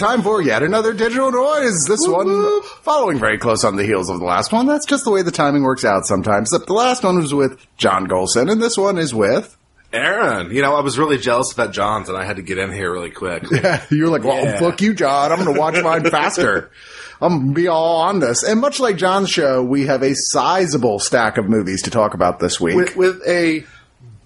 Time for yet another digital noise. This one following very close on the heels of the last one. That's just the way the timing works out sometimes. Except the last one was with John Gholson, and this one is with. Aaron, you know, I was really jealous about John's and I had to get in here really quick. Yeah, you're like, well, Yeah. fuck you, John. I'm going to watch mine faster. I'm going to be all on this. And much like John's show, we have a sizable stack of movies to talk about this week. with, with a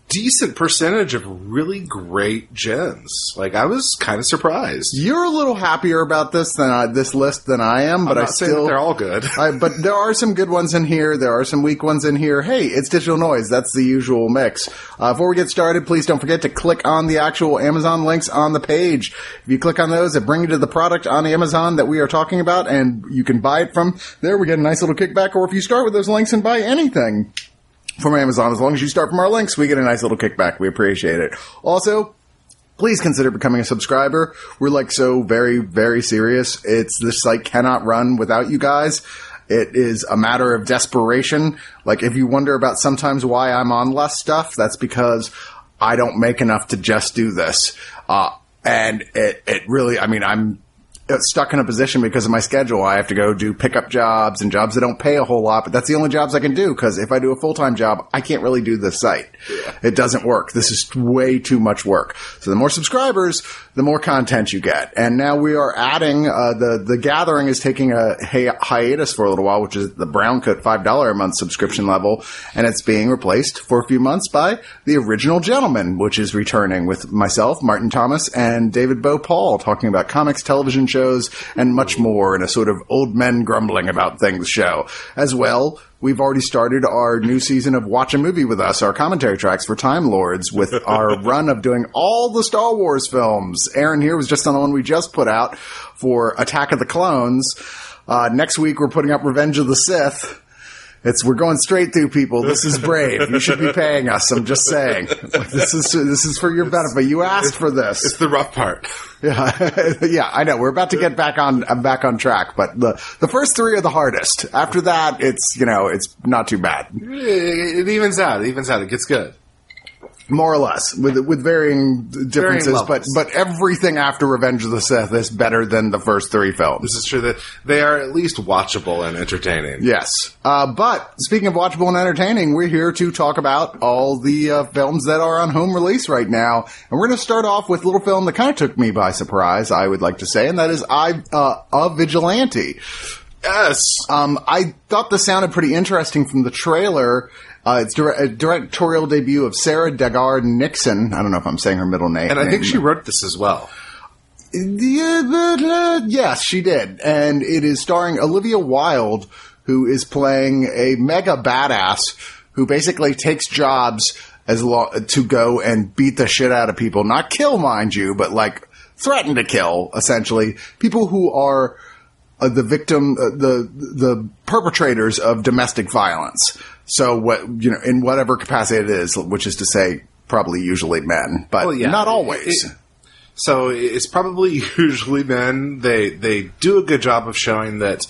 decent percentage of really great gens. Like, I was kind of surprised. You're a little happier about this than I, this list than I am, but I still they're all good. I, but there are some good ones in here. There are some weak ones in here. Hey, it's digital noise. That's the usual mix. Uh, before we get started, please don't forget to click on the actual Amazon links on the page. If you click on those, it brings you to the product on Amazon that we are talking about, and you can buy it from there. We get a nice little kickback. Or if you start with those links and buy anything from Amazon, as long as you start from our links, we get a nice little kickback. We appreciate it. Also, please consider becoming a subscriber. We're like so very, very serious. It's this site cannot run without you guys. It is a matter of desperation. Like if you wonder about sometimes why I'm on less stuff, that's because I don't make enough to just do this. Uh, and it, it really, I mean, I'm uh, stuck in a position because of my schedule. I have to go do pickup jobs and jobs that don't pay a whole lot, but that's the only jobs I can do because if I do a full time job, I can't really do this site. It doesn't work. This is way too much work. So the more subscribers, the more content you get. And now we are adding uh, the the gathering is taking a hi- hiatus for a little while, which is the brown coat five dollar a month subscription level, and it's being replaced for a few months by the original gentleman, which is returning with myself, Martin Thomas, and David Bo Paul talking about comics, television shows, and much more in a sort of old men grumbling about things show. As well, we've already started our new season of Watch a Movie with Us, our commentary tracks for Time Lords, with our run of doing all the Star Wars films. Aaron here was just on the one we just put out for Attack of the Clones. Uh, next week we're putting up Revenge of the Sith. It's we're going straight through people. This is brave. You should be paying us. I'm just saying. This is this is for your benefit. You asked for this. It's the rough part. Yeah, yeah, I know. We're about to get back on uh, back on track, but the the first three are the hardest. After that, it's you know it's not too bad, it evens out. It evens out. It gets good. More or less, with with varying differences. but but everything after Revenge of the Sith is better than the first three films. This is true that they are at least watchable and entertaining. Yes. Uh, but speaking of watchable and entertaining, we're here to talk about all the uh, films that are on home release right now. And we're going to start off with a little film that kind of took me by surprise, I would like to say, and that is I, uh, A Vigilante. Yes. Um, I thought this sounded pretty interesting from the trailer. Uh, it's dire- a directorial debut of Sarah Daggar-Nickson. I don't know if I'm saying her middle name. and I think she wrote this as well. Uh, yes, she did. And it is starring Olivia Wilde, who is playing a mega badass who basically takes jobs as lo- to go and beat the shit out of people. Not kill, mind you, but like threaten to kill, essentially. People who are uh, the victim, uh, the the perpetrators of domestic violence. So what you know, in whatever capacity it is, which is to say, probably usually men, but Well, yeah. not always. It- So it's probably usually men. They they do a good job of showing that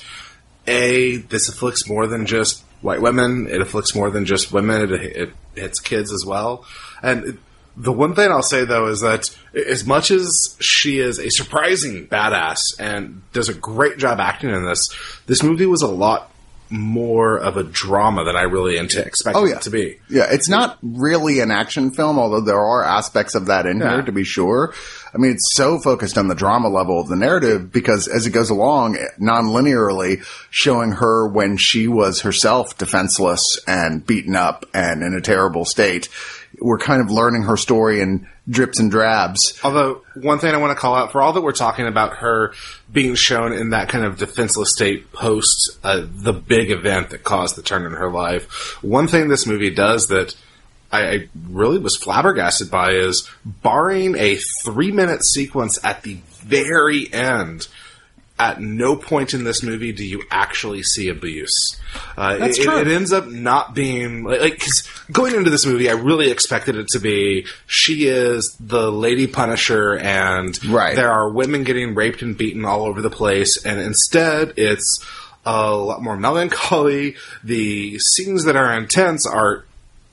a this afflicts more than just white women. It afflicts more than just women. It, it hits kids as well. And the one thing I'll say though is that as much as she is a surprising badass and does a great job acting in this, this movie was a lot more of a drama than I really ante- expected Oh, yeah. it to be. Yeah, it's not really an action film, although there are aspects of that in Yeah. here to be sure. I mean, it's so focused on the drama level of the narrative because as it goes along, non-linearly, showing her when she was herself defenseless and beaten up and in a terrible state, we're kind of learning her story in drips and drabs. Although one thing I want to call out for all that we're talking about her being shown in that kind of defenseless state post uh, the big event that caused the turn in her life, one thing this movie does that I, I really was flabbergasted by is barring a three minute sequence at the very end. At no point in this movie do you actually see abuse. Uh, That's it, true. It, ends up not being like because going into this movie, I really expected it to be she is the lady Punisher, and Right. there are women getting raped and beaten all over the place, and instead it's a lot more melancholy. The scenes that are intense are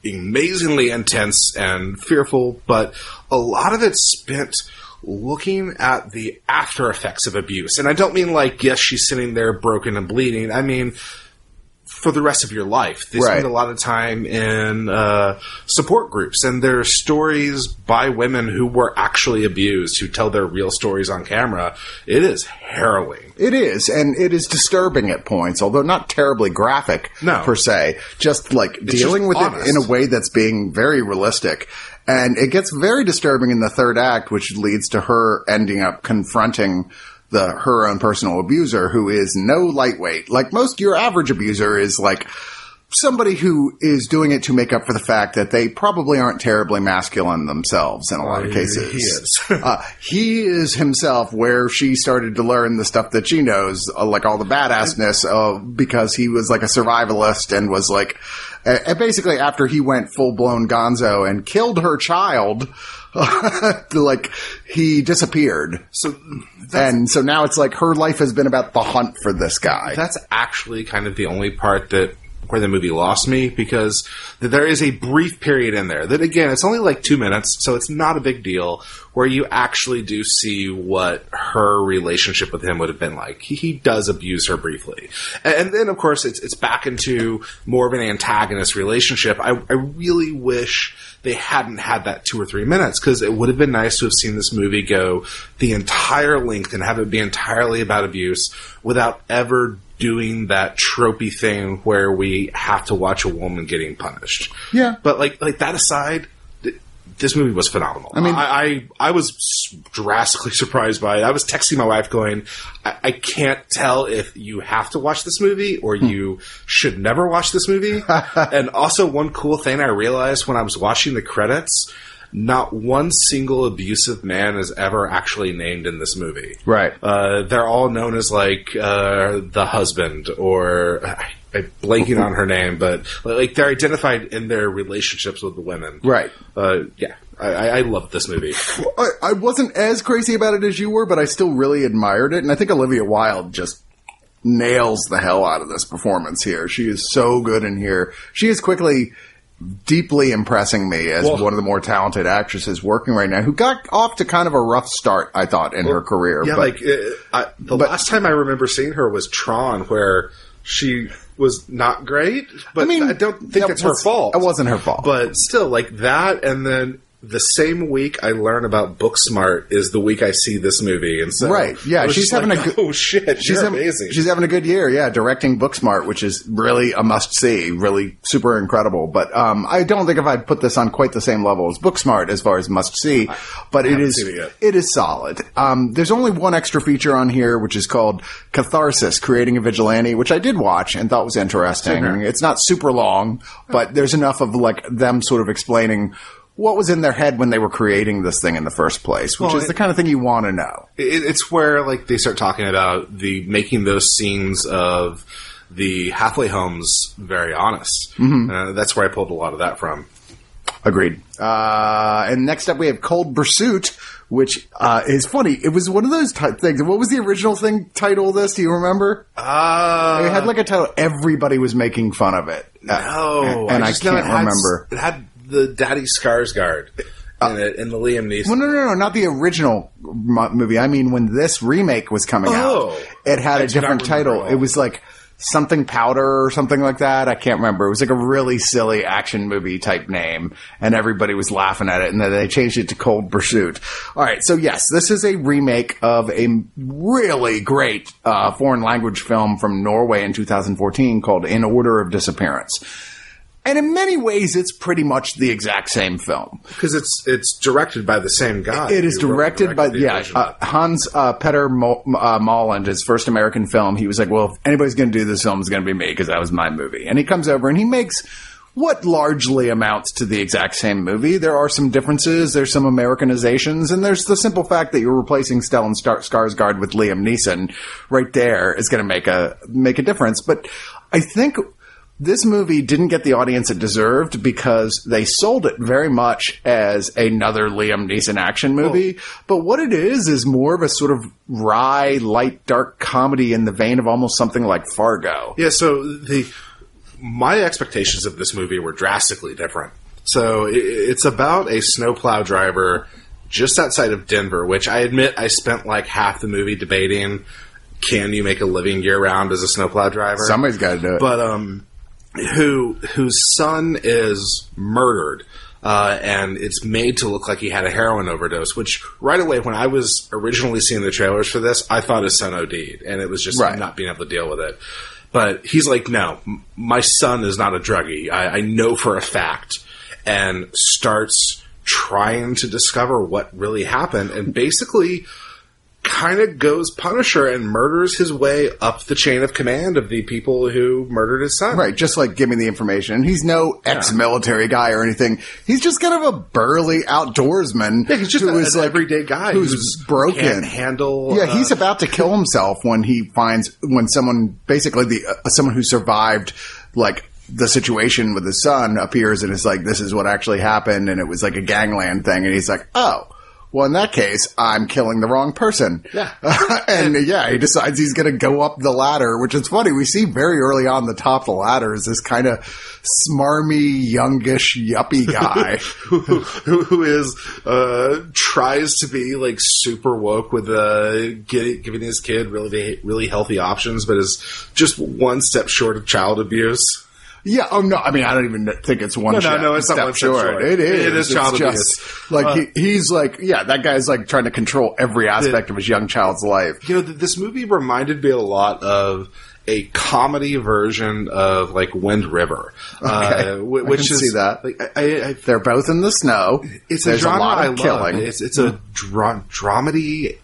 amazingly intense and fearful, but a lot of it's spent looking at the after effects of abuse. And I don't mean like, yes, she's sitting there broken and bleeding. I mean, for the rest of your life. They Right. spend a lot of time in uh, support groups, and there are stories by women who were actually abused, who tell their real stories on camera. It is harrowing. It is, and it is disturbing at points, although not terribly graphic No. per se. Just like dealing just with honest. it in a way that's being very realistic. And it gets very disturbing in the third act, which leads to her ending up confronting the her own personal abuser, who is no lightweight. Like most your average abuser is like somebody who is doing it to make up for the fact that they probably aren't terribly masculine themselves in a lot of cases. he is. uh, he is himself where she started to learn the stuff that she knows, uh, like all the badassness, uh, because he was like a survivalist and was like, uh, and basically after he went full blown gonzo and killed her child, like he disappeared. So And so now it's like her life has been about the hunt for this guy. that's actually kind of the only part that where the movie lost me because there is a brief period in there that again it's only like two minutes so it's not a big deal where you actually do see what her relationship with him would have been like he, he does abuse her briefly and, then of course it's it's back into more of an antagonist relationship i, I really wish they hadn't had that two or three minutes because it would have been nice to have seen this movie go the entire length and have it be entirely about abuse without ever doing that tropey thing where we have to watch a woman getting punished. Yeah. But like like that aside, this movie was phenomenal. I mean- I I, I was drastically surprised by it. I was texting my wife going, I, I can't tell if you have to watch this movie or hmm. you should never watch this movie. and also one cool thing I realized when I was watching the credits. Not one single abusive man is ever actually named in this movie. Right. Uh, they're all known as like uh, the husband or I, I'm blanking on her name, but like they're identified in their relationships with the women. Right. Uh, yeah, I, I I love this movie. I, I wasn't as crazy about it as you were, but I still really admired it. And I think Olivia Wilde just nails the hell out of this performance here. She is so good in here. She is quickly deeply impressing me as Well- one of the more talented actresses working right now who got off to kind of a rough start, I thought, in her career. Yeah, but like uh, I, the but- last time I remember seeing her was Tron, where she was not great. But I, mean, I don't think it's her fault. It wasn't her fault. But still, like that, and then the same week I learn about Booksmart is the week I see this movie, and so Right, yeah, she's having like, a good- oh shit, she's having, amazing. she's having a good year, yeah. Directing Booksmart, which is really a must see, really super incredible. But um, I don't think if I'd put this on quite the same level as Booksmart as far as must see, but it is it it is solid. Um, there's only one extra feature on here, which is called Catharsis: Creating a Vigilante, which I did watch and thought was interesting. It's not super long, but there's enough of like them sort of explaining. What was in their head when they were creating this thing in the first place, which Well, is it- the kind of thing you want to know. It, it's where like they start talking about the making those scenes of the halfway homes very honest. Mm-hmm. Uh, that's where I pulled a lot of that from. Agreed. Uh, and next up we have Cold Pursuit, which uh, is funny. It was one of those type things. What was the original thing title of this? Do you remember? Uh, it had like a title. Everybody was making fun of it. Uh, no, and I, just know can't remember. It had the Daddy Skarsgård in it, in the Liam Neeson. Well, no, no, no, not the original mo- movie. I mean, when this remake was coming Oh. out, it had I a do not different remember title. at all. It was like something powder or something like that. I can't remember. It was like a really silly action movie type name, and everybody was laughing at it. And then they changed it to Cold Pursuit. All right, so yes, this is a remake of a really great uh, foreign language film from Norway in 2014 called In Order of Disappearance. And in many ways, it's pretty much the exact same film. because it's it's directed by the same guy. It is directed by yeah uh, Hans uh, Peter Mo- uh, Moland, his first American film. He was like, "Well, if anybody's going to do this film, it's going to be me because that was my movie." And he comes over and he makes what largely amounts to the exact same movie. There are some differences, there's some Americanizations, and there's the simple fact that you're replacing Stellan Star- Skarsgård with Liam Neeson. Right there is going to make a make a difference. But I think this movie didn't get the audience it deserved because they sold it very much as another Liam Neeson action movie. But what it is is more of a sort of wry, light, dark comedy in the vein of almost something like Fargo. Yeah, so the my expectations of this movie were drastically different. So it's about a snowplow driver just outside of Denver, which I admit I spent like half the movie debating can you make a living year round as a snowplow driver? Somebody's got to do it. but um, who whose son is murdered, uh, and it's made to look like he had a heroin overdose. Which right away, when I was originally seeing the trailers for this, I thought his son OD'd, and it was just Right. not being able to deal with it. But he's like, no, m- my son is not a druggie. I, I know for a fact, and starts trying to discover what really happened, and basically kind of goes Punisher and murders his way up the chain of command of the people who murdered his son. Right, just like give me the information. And he's no ex-military guy or anything. He's just kind of a burly outdoorsman Yeah, he's just who a- is an like everyday guy who's, who's broken. handle, Yeah, uh, he's about to kill himself when he finds when someone basically the uh, someone who survived like the situation with his son appears and is like, "This is what actually happened," and it was like a gangland thing, and he's like, "Oh." Well, in that case, I'm killing the wrong person. Yeah. and yeah, he decides he's going to go up the ladder, which is funny. We see very early on the top of the ladder is this kind of smarmy, youngish, yuppie guy. who, who, who is uh, tries to be like super woke with uh, getting, giving his kid really really healthy options, but is just one step short of child abuse. Yeah. Oh no. I mean, I don't even think it's one. No, no, no, it's not one step short. It is. It is It's child just- abuse. Like Uh, he, he's like, yeah, that guy's like trying to control every aspect of his young child's life. You know, this movie reminded me a lot of a comedy version of like Wind River, Okay. uh, wh- I which is see that. Like, I, I, I, They're both in the snow. it's There's a genre lot I of love. killing. It's it's a dra- dramedy, dr-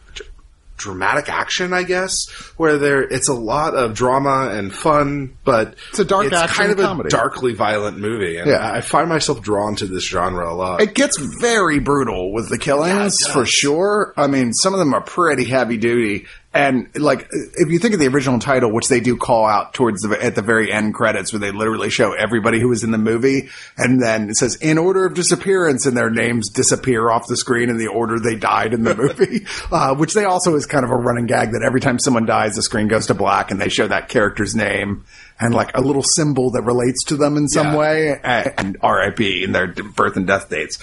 dramatic action, I guess, where there it's a lot of drama and fun, but It's a dark action kind of comedy. a darkly violent movie. And Yeah. I, I find myself drawn to this genre a lot. It gets very brutal with the killings Yeah, for sure. I mean, some of them are pretty heavy duty. And like, if you think of the original title, which they do call out towards the, at the very end credits where they literally show everybody who was in the movie. And then it says in order of disappearance and their names disappear off the screen in the order they died in the movie. uh, which they also is kind of a running gag that every time someone dies, the screen goes to black and they show that character's name and like a little symbol that relates to them in some Yeah. way and, and RIP in their birth and death dates.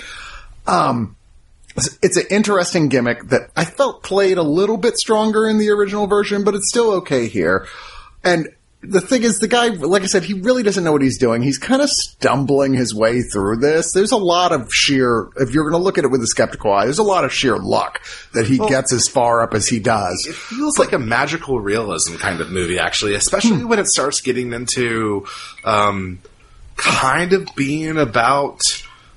Um, it's- an interesting gimmick that I felt played a little bit stronger in the original version, but it's still okay here. And the thing is, the guy, like I said, he really doesn't know what he's doing. He's kind of stumbling his way through this. There's a lot of sheer, if you're going to look at it with a skeptical eye, there's a lot of sheer luck that he gets as far up as he does. it feels like a magical realism kind of movie, actually, especially Hmm. when it starts getting into um, kind of being about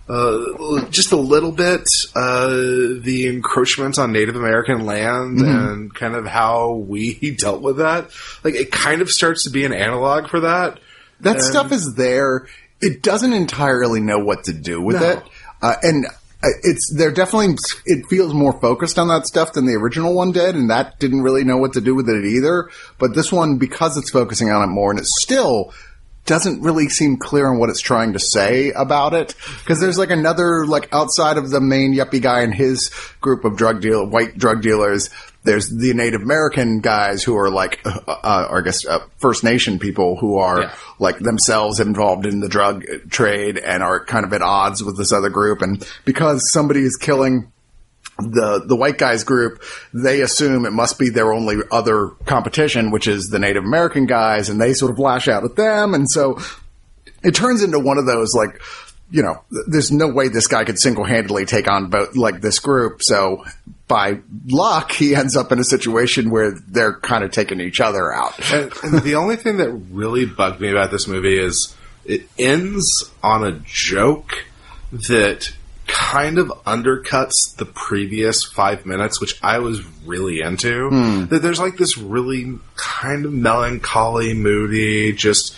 uh, just a little bit uh, the encroachment on Native American land Mm-hmm. and kind of how we dealt with that. Like it kind of starts to be an analog for that. That And- stuff is there. It doesn't entirely know what to do with No. it, uh, and uh, it's they're definitely. It feels more focused on that stuff than the original one did, and that didn't really know what to do with it either. But this one, because it's focusing on it more, and it still doesn't really seem clear on what it's trying to say about it. Because there's like another, like outside of the main yuppie guy and his group of drug deal, white drug dealers, there's the Native American guys who are like, uh, uh, I guess, uh, First Nation people who are Yeah. like themselves involved in the drug trade and are kind of at odds with this other group. And because somebody is killing the the white guys group, they assume it must be their only other competition, which is the Native American guys, and they sort of lash out at them, and so it turns into one of those like, you know, there's no way this guy could single handedly take on both like this group, so. By luck, he ends up in a situation where they're kind of taking each other out. and, and the only thing that really bugged me about this movie is it ends on a joke that kind of undercuts the previous five minutes, which I was really into. Hmm. That there's like this really kind of melancholy, moody, just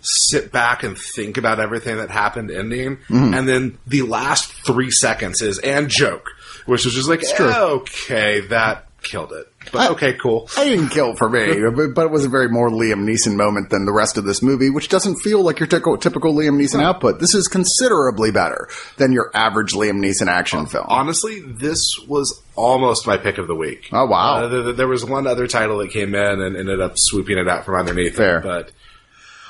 sit back and think about everything that happened ending. Hmm. And then the last three seconds is and joke, which was just like, okay, that killed it. But okay, cool. I didn't kill for me, but, it was a very more Liam Neeson moment than the rest of this movie, which doesn't feel like your typical, typical Liam Neeson output. This is considerably better than your average Liam Neeson action film. Honestly, this was almost my pick of the week. Oh, wow. Uh, there, there was one other title that came in and ended up swooping it out from underneath. Fair. It, but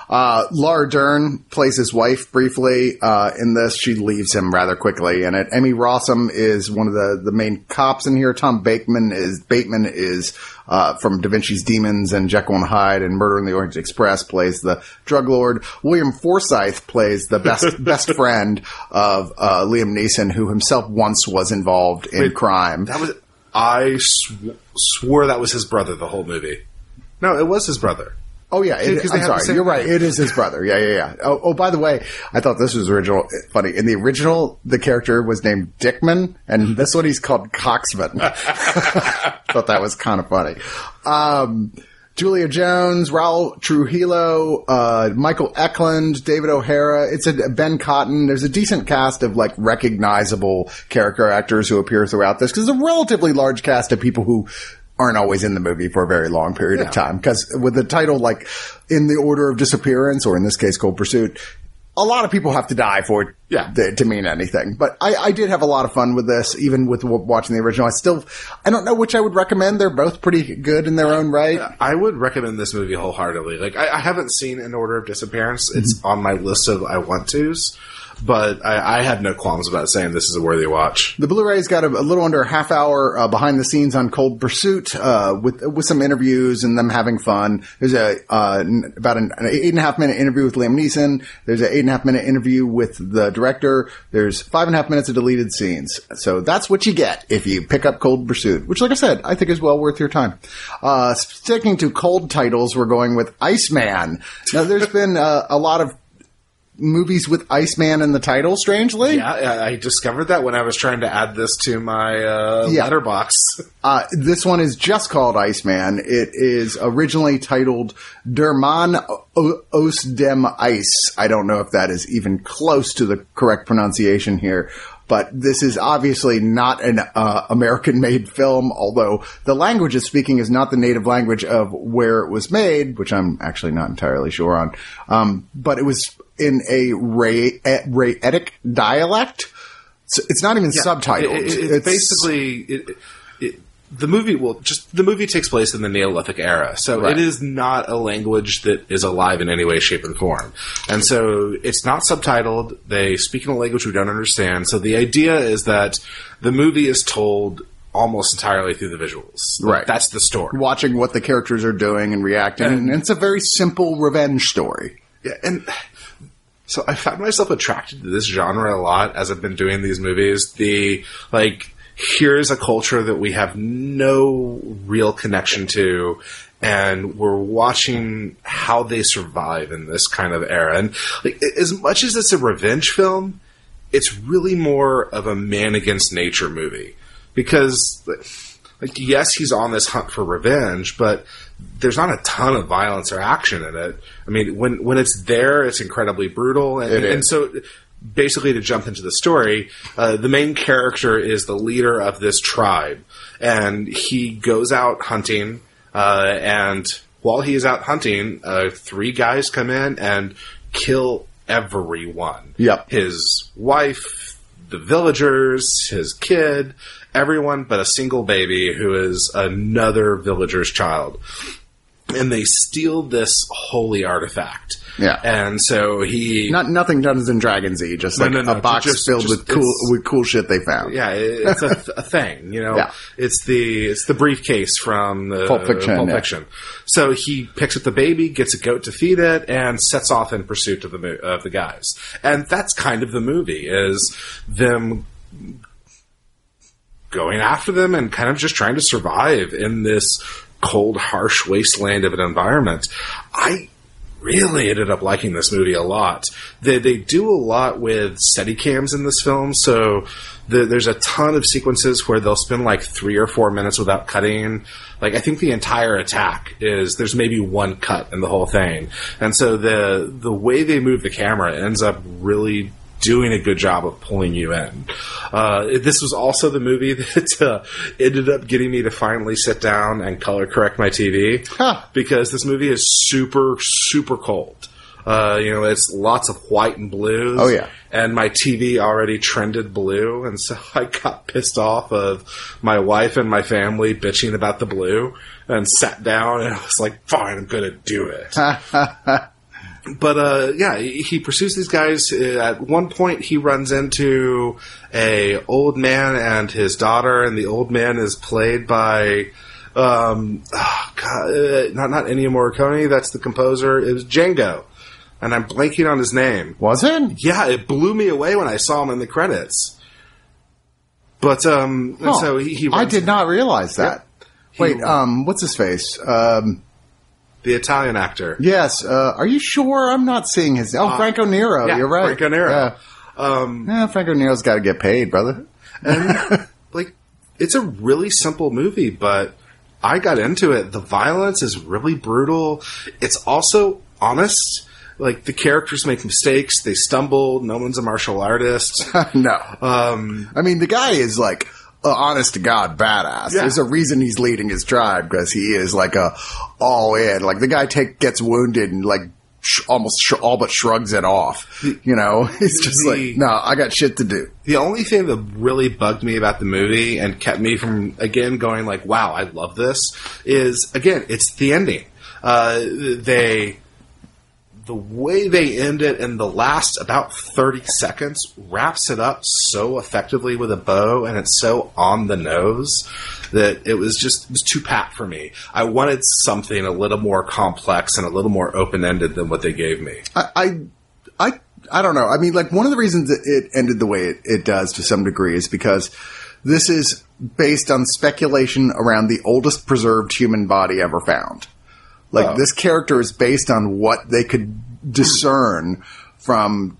Uh, Laura Dern plays his wife briefly. Uh, in this, she leaves him rather quickly. And it, Emmy Rossum is one of the, the main cops in here. Tom Bateman is, Bateman is, uh, from Da Vinci's Demons and Jekyll and Hyde and Murder in the Orient Express plays the drug lord. William Forsythe plays the best, best friend of, uh, Liam Neeson, who himself once was involved in crime. that was I sw- swore that was his brother the whole movie. No, it was his brother. Oh yeah, it, I'm sorry. You're right. It is his brother. Yeah, yeah, yeah. Oh, oh, by the way, I thought this was original. Funny in the original, the character was named Dickman, and this one he's called Coxman. thought that was kind of funny. Um, Julia Jones, Raul Trujillo, uh, Michael Eklund, David O'Hara. It's a Ben Cotton. There's a decent cast of like recognizable character actors who appear throughout this because it's a relatively large cast of people who aren't always in the movie for a very long period of time. Because with the title like in the order of disappearance, or in this case, Cold Pursuit, a lot of people have to die for it Yeah. th- to mean anything. But I, I did have a lot of fun with this, even with w- watching the original. I still, I don't know which I would recommend. They're both pretty good in their own right. I would recommend this movie wholeheartedly. Like I, I haven't seen In Order of Disappearance. It's mm-hmm. on my list of I want tos, but I, I have no qualms about saying this is a worthy watch. The Blu-ray's got a, a little under a half hour uh, behind the scenes on Cold Pursuit uh, with with some interviews and them having fun. There's a uh, n- about an, an eight and a half minute interview with Liam Neeson. There's an eight and a half minute interview with the director. There's five and a half minutes of deleted scenes. So that's what you get if you pick up Cold Pursuit, which, like I said, I think is well worth your time. Uh, sticking to cold titles, we're going with Iceman. Now, there's been uh, a lot of movies with Iceman in the title, strangely. Yeah, I discovered that when I was trying to add this to my uh, Yeah. Letterboxd. Uh, this one is just called Iceman. It is originally titled Derman Os dem Ice. I don't know if that is even close to the correct pronunciation here, but this is obviously not an uh, American-made film. Although the language it's speaking is not the native language of where it was made, which I'm actually not entirely sure on. Um, but it was in a Ray- Raetic dialect. So it's not even subtitled. It- it- it- it's basically, it, it, the movie will just the movie takes place in the Neolithic era, so Right. it is not a language that is alive in any way, shape, and form. And so it's not subtitled. They speak in a language we don't understand. So the idea is that the movie is told almost entirely through the visuals. Like, Right. that's the story. watching what the characters are doing and reacting. And, it's a very simple revenge story. Yeah, and so I found myself attracted to this genre a lot as I've been doing these movies. The like, here's a culture that we have no real connection to, and we're watching how they survive in this kind of era. And like, as much as it's a revenge film, it's really more of a man against nature movie because like yes he's on this hunt for revenge but there's not a ton of violence or action in it. I mean when when it's there it's incredibly brutal. And, and so basically to jump into the story uh, the main character is the leader of this tribe. And he goes out hunting uh, and while he is out hunting uh, three guys come in and kill everyone. Yep. his wife, the villagers, his kid, everyone but a single baby who is another villager's child. And they steal this holy artifact. Yeah. And so he Not nothing Dungeons and Dragonsy, just like no, no, a box just- filled just- with cool with cool shit they found. yeah, it's a, a thing, you know. Yeah. It's the it's the briefcase from the Pulp Fiction, Pulp yeah. So he picks up the baby, gets a goat to feed it, and sets off in pursuit of the of the guys. And that's kind of the movie is them going after them and kind of just trying to survive in this cold, harsh wasteland of an environment. I really ended up liking this movie a lot. They they do a lot with steady cams in this film, so the, there's a ton of sequences where they'll spend like three or four minutes without cutting. Like I think the entire attack is there's maybe one cut in the whole thing, and so the the way they move the camera ends up really doing a good job of pulling you in. Uh, this was also the movie that uh, ended up getting me to finally sit down and color correct my TV Huh. because this movie is super super cold. Uh, you know, it's lots of white and blues. Oh, yeah. And my TV already trended blue, and so I got pissed off of my wife and my family bitching about the blue, and sat down and I was like, "Fine, I'm gonna do it." but uh, yeah, he pursues these guys. Uh, At one point, he runs into a old man and his daughter, and the old man is played by um, oh, God, uh, not not Ennio Morricone. That's the composer. It was Django, and I'm blanking on his name. Was it? Yeah, it blew me away when I saw him in the credits. But um, Huh. so he, he I did not realize that. He- Wait, um, what's his face? Um, the Italian actor. yes. Uh, are you sure I'm not seeing his? Oh, Franco Nero. Uh, yeah, You're right. Franco Nero. Yeah. Um, Yeah, Franco Nero's got to get paid, brother. and like it's a really simple movie, but I got into it. The violence is really brutal. It's also honest. Like the characters make mistakes, they stumble. No one's a martial artist. no. Um, I mean, the guy is like honest to God badass. Yeah. There's a reason he's leading his tribe because he is like a all in. Like the guy take gets wounded and like sh- almost sh- all but shrugs it off. You know, he's just The- like, no, I got shit to do. the only thing that really bugged me about the movie and kept me from again going like, "Wow, I love this," is again, it's the ending. Uh, they the way they end it in the last about 30 seconds wraps it up so effectively with a bow and it's so on the nose that it was just it was too pat for me. I wanted something a little more complex and a little more open ended than what they gave me. I, I, I, I don't know. I mean, like one of the reasons it ended the way it, it does to some degree is because this is based on speculation around the oldest preserved human body ever found. Like Oh. this character is based on what they could discern from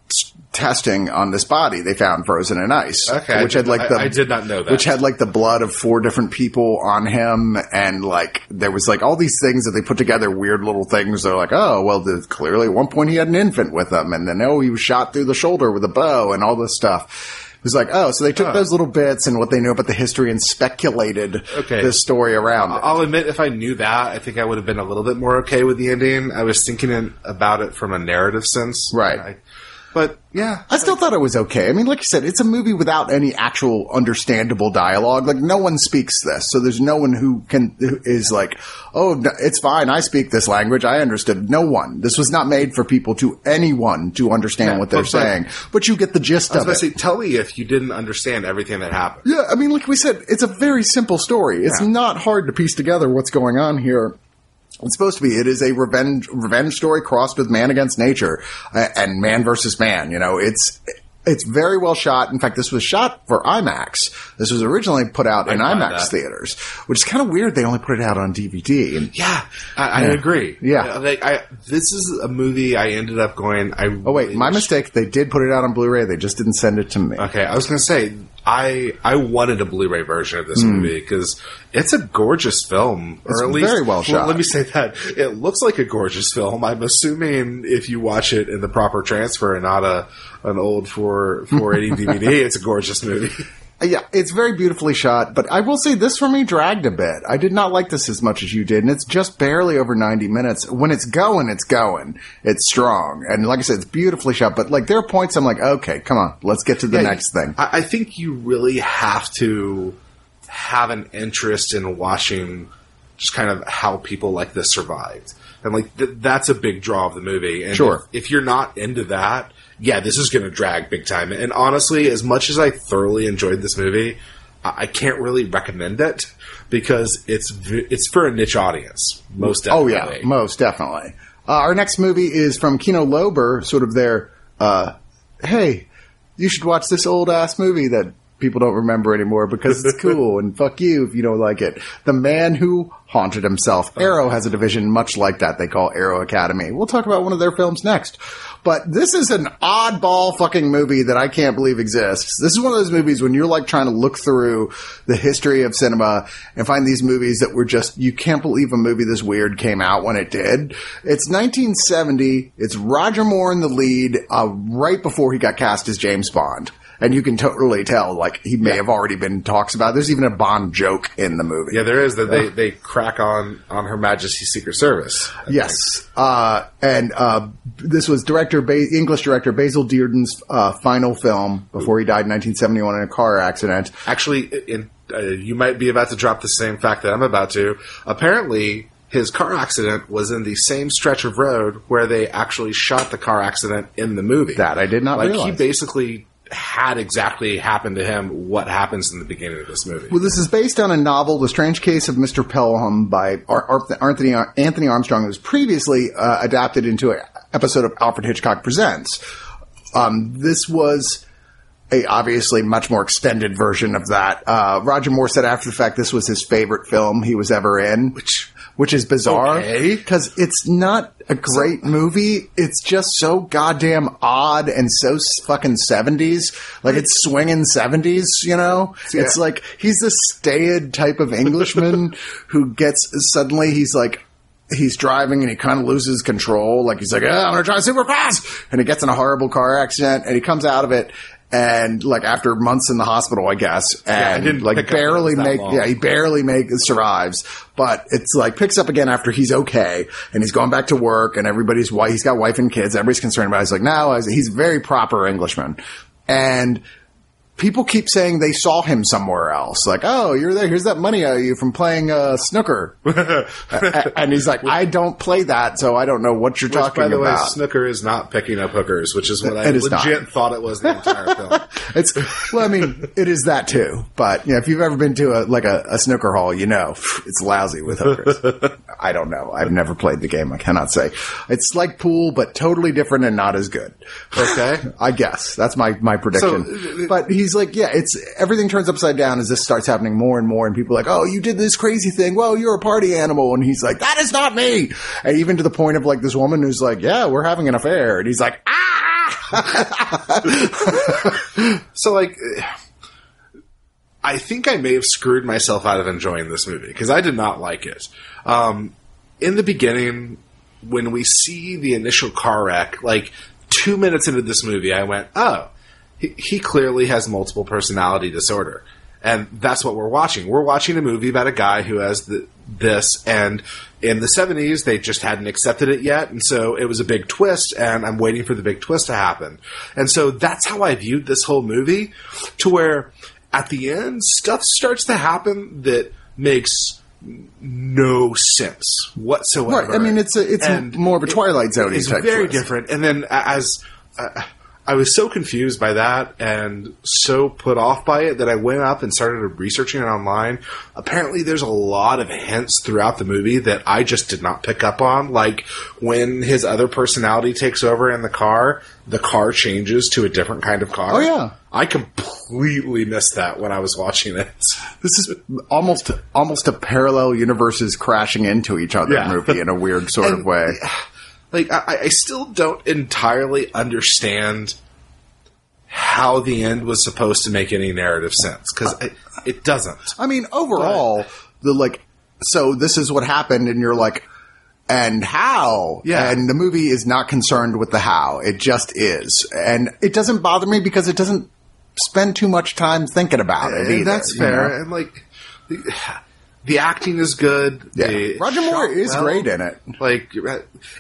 testing on this body they found frozen in ice. Okay, which had like I- the I did not know that. which had like the blood of four different people on him, and like there was like all these things that they put together, weird little things. They're like, oh well, there's clearly at one point he had an infant with him, and then oh he was shot through the shoulder with a bow, and all this stuff. It was like, oh, so they took those little bits and what they knew about the history and speculated Okay. this story around it. I'll admit, if I knew that, I think I would have been a little bit more okay with the ending. I was thinking about it from a narrative sense, Right. I- but yeah, I still thought it was okay. I mean, like you said, it's a movie without any actual understandable dialogue. Like no one speaks this, so there's no one who can who is like, "Oh, it's fine. I speak this language. I understood." No one. This was not made for people to anyone to understand Yeah, what they're but- saying. But you get the gist of it. say, tell me if you didn't understand everything that happened. Yeah, I mean, like we said, it's a very simple story. It's Yeah. not hard to piece together what's going on here. It's supposed to be. It is a revenge revenge story crossed with man against nature uh, and man versus man. You know, it's it's very well shot. In fact, this was shot for IMAX. This was originally put out in I find IMAX that. theaters, which is kind of weird. They only put it out on DVD. And Yeah, I, I Yeah. agree. Yeah. Uh, like I, this is a movie I ended up going. I oh wait, my mistake. They did put it out on Blu-ray. They just didn't send it to me. Okay, I was going to say I I wanted a Blu-ray version of this movie because it's a gorgeous film, Hmm. It's or at least very well shot. Let me say that it looks like a gorgeous film. I'm assuming if you watch it in the proper transfer and not a an old 4 480 DVD, it's a gorgeous movie. Yeah, it's very beautifully shot, but I will say this for me dragged a bit. I did not like this as much as you did, and it's just barely over 90 minutes. When it's going, it's going. It's strong. And like I said, it's beautifully shot, but like there are points I'm like, okay, come on, let's get to the Yeah, next thing. I, I think you really have to have an interest in watching just kind of how people like this survived. And like th- that's a big draw of the movie. And Sure. if, if you're not into that, yeah, this is going to drag big time. And honestly, as much as I thoroughly enjoyed this movie, I, can't really recommend it because it's it's for a niche audience. Most definitely. Oh yeah, most definitely. Uh, our next movie is from Kino Lorber, sort of their, uh, hey, you should watch this old ass movie that people don't remember anymore because it's cool and fuck you if you don't like it. The Man Who Haunted Himself. Arrow has a division much like that they call Arrow Academy. We'll talk about one of their films next. But this is an oddball fucking movie that I can't believe exists. This is one of those movies when you're like trying to look through the history of cinema and find these movies that were just, you can't believe a movie this weird came out when it did. It's 1970. It's Roger Moore in the lead, uh, right before he got cast as James Bond. And you can totally tell, like, he may have already been talks about. There's even a Bond joke in the movie. Yeah, there is that they, they crack on on Her Majesty's Secret Service. I Yes, uh, and uh, this was director ba- English director Basil Dearden's uh, final film before he died in 1971 in a car accident. Actually, in, uh, you might be about to drop the same fact that I'm about to. Apparently, his car accident was in the same stretch of road where they actually shot the car accident in the movie. That I did not like he basically had exactly happened to him what happens in the beginning of this movie. Well, this is based on a novel, The Strange Case of Mr. Pelham by Ar- Ar- Anthony Anthony Armstrong. It was previously uh, adapted into an episode of Alfred Hitchcock Presents. Um, this was a obviously much more extended version of that. Uh, Roger Moore said after the fact this was his favorite film he was ever in, which which is bizarre Okay. because it's not a great movie. It's just so goddamn odd and so fucking seventies. Like it's swinging seventies, you know. It's like he's this staid type of Englishman who gets suddenly he's like. He's driving and he kind of loses control. Like he's like, "Ah, I'm going to drive super fast. And he gets in a horrible car accident and he comes out of it. And like after months in the hospital, I guess, and didn't like pick up that it barely make, long. yeah, he barely make survives, but it's like picks up again after he's okay and he's going back to work and everybody's wife, he's got wife and kids. Everybody's concerned about. It. He's like, no, he's a very proper Englishman, and people keep saying they saw him somewhere else. Like, oh, you're there. Here's that money out of you from playing uh, snooker. And he's like, I don't play that, so I don't know what you're Which, talking about. by the way. Snooker is not picking up hookers, which is what I It is not. legit thought it was the entire film. It's well, I mean, it is that too. But you know, if you've ever been to a like a, a snooker hall, you know it's lousy with hookers. I don't know. I've never played the game. I cannot say. It's like pool, but totally different and not as good. Okay. I guess that's my my prediction. So- but he's like, yeah, it's everything turns upside down as this starts happening more and more, and people are like, oh, you did this crazy thing. Well, you're a party animal, and he's like, that is not me. And even to the point of like this woman who's like, yeah, we're having an affair, and he's like, ah. So, like, I think I may have screwed myself out of enjoying this movie because I did not like it. Um, in the beginning, when we see the initial car wreck, like two minutes into this movie, I went, "Oh, he, he clearly has multiple personality disorder." And that's what we're watching. We're watching a movie about a guy who has the, this, and in the 70s, they just hadn't accepted it yet, and so it was a big twist, and I'm waiting for the big twist to happen. And so that's how I viewed this whole movie, to where at the end, stuff starts to happen that makes no sense whatsoever. Right. I mean, it's a, it's And more of a Twilight Zone it's type. very twist. different. And then as uh, I was so confused by that and so put off by it that I went up and started researching it online. Apparently, there's a lot of hints throughout the movie that I just did not pick up on. Like when his other personality takes over in the car, the car changes to a different kind of car. Oh, yeah. I completely missed that when I was watching it. This is almost almost a parallel universes crashing into each other Yeah. movie in a weird sort of And- way. like I, I still don't entirely understand how the end was supposed to make any narrative sense because uh, it, it doesn't. I mean, overall, the like, so this is what happened, and you're like, and how? Yeah. And the movie is not concerned with the how. It just is, and it doesn't bother me because it doesn't spend too much time thinking about it. Either, that's you fair. know? And like the, the acting is good. Yeah. The- Roger Moore is well. great in it. Like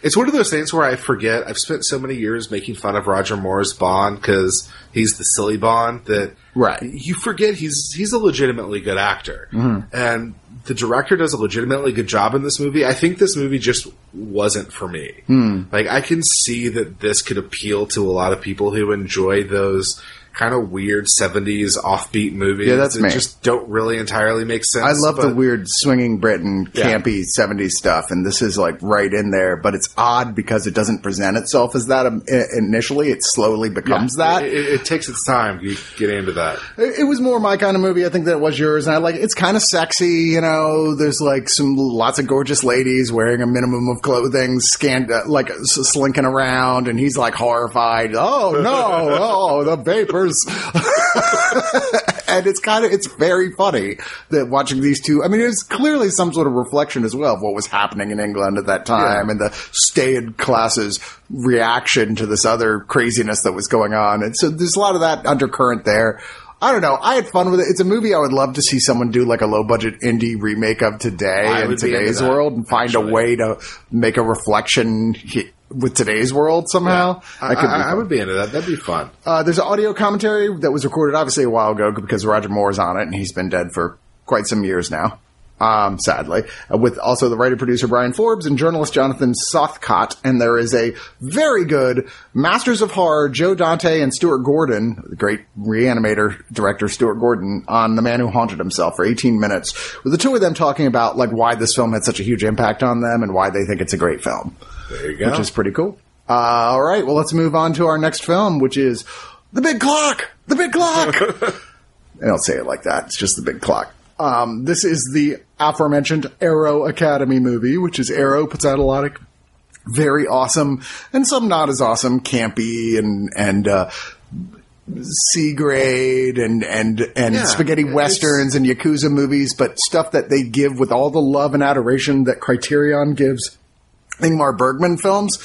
it's one of those things where I forget. I've spent so many years making fun of Roger Moore's Bond because he's the silly Bond that Right. you forget he's he's a legitimately good actor, Mm-hmm. and the director does a legitimately good job in this movie. I think this movie just wasn't for me. Hmm. Like I can see that this could appeal to a lot of people who enjoy those kind of weird 70s offbeat movies Yeah, that's that me. just don't really entirely make sense. I love the weird swinging Britain, Yeah. campy 70s stuff, and this is like right in there, but it's odd because it doesn't present itself as that um, initially. It slowly becomes that. It, it, it takes its time to get into that. It, it was more my kind of movie, I think, than it was yours. And I like it's kind of sexy, you know. There's like some lots of gorgeous ladies wearing a minimum of clothing, scanned uh, like slinking around, and he's like horrified. Oh no! Oh, the vapors. and it's kind of it's very funny that watching these two. I mean, it's clearly some sort of reflection as well of what was happening in England at that time Yeah. and the staid classes reaction to this other craziness that was going on. And so there's a lot of that undercurrent there. I don't know. I had fun with it. It's a movie I would love to see someone do like a low budget indie remake of today in would be into today's that, world and find actually. a way to make a reflection with today's world somehow. I, That could—I I would be into that. That'd be fun. Uh, there's an audio commentary that was recorded obviously a while ago because Roger Moore's on it and he's been dead for quite some years now. Um, sadly, uh, with also the writer producer Bryan Forbes and journalist Jonathan Sothcott. And there is a very good Masters of Horror, Joe Dante and Stuart Gordon, the great reanimator director Stuart Gordon on The Man Who Haunted Himself for 18 minutes with the two of them talking about like why this film had such a huge impact on them and why they think it's a great film There you go. which is pretty cool. Uh, all right, well, let's move on to our next film, which is The Big Clock. The Big Clock. I don't say it like that. It's just The Big Clock. Um, this is the aforementioned Arrow Academy movie, which is Arrow puts out a lot of very awesome and some not as awesome, campy and and uh, C grade and and and Yeah, spaghetti westerns and yakuza movies, but stuff that they give with all the love and adoration that Criterion gives Ingmar Bergman films.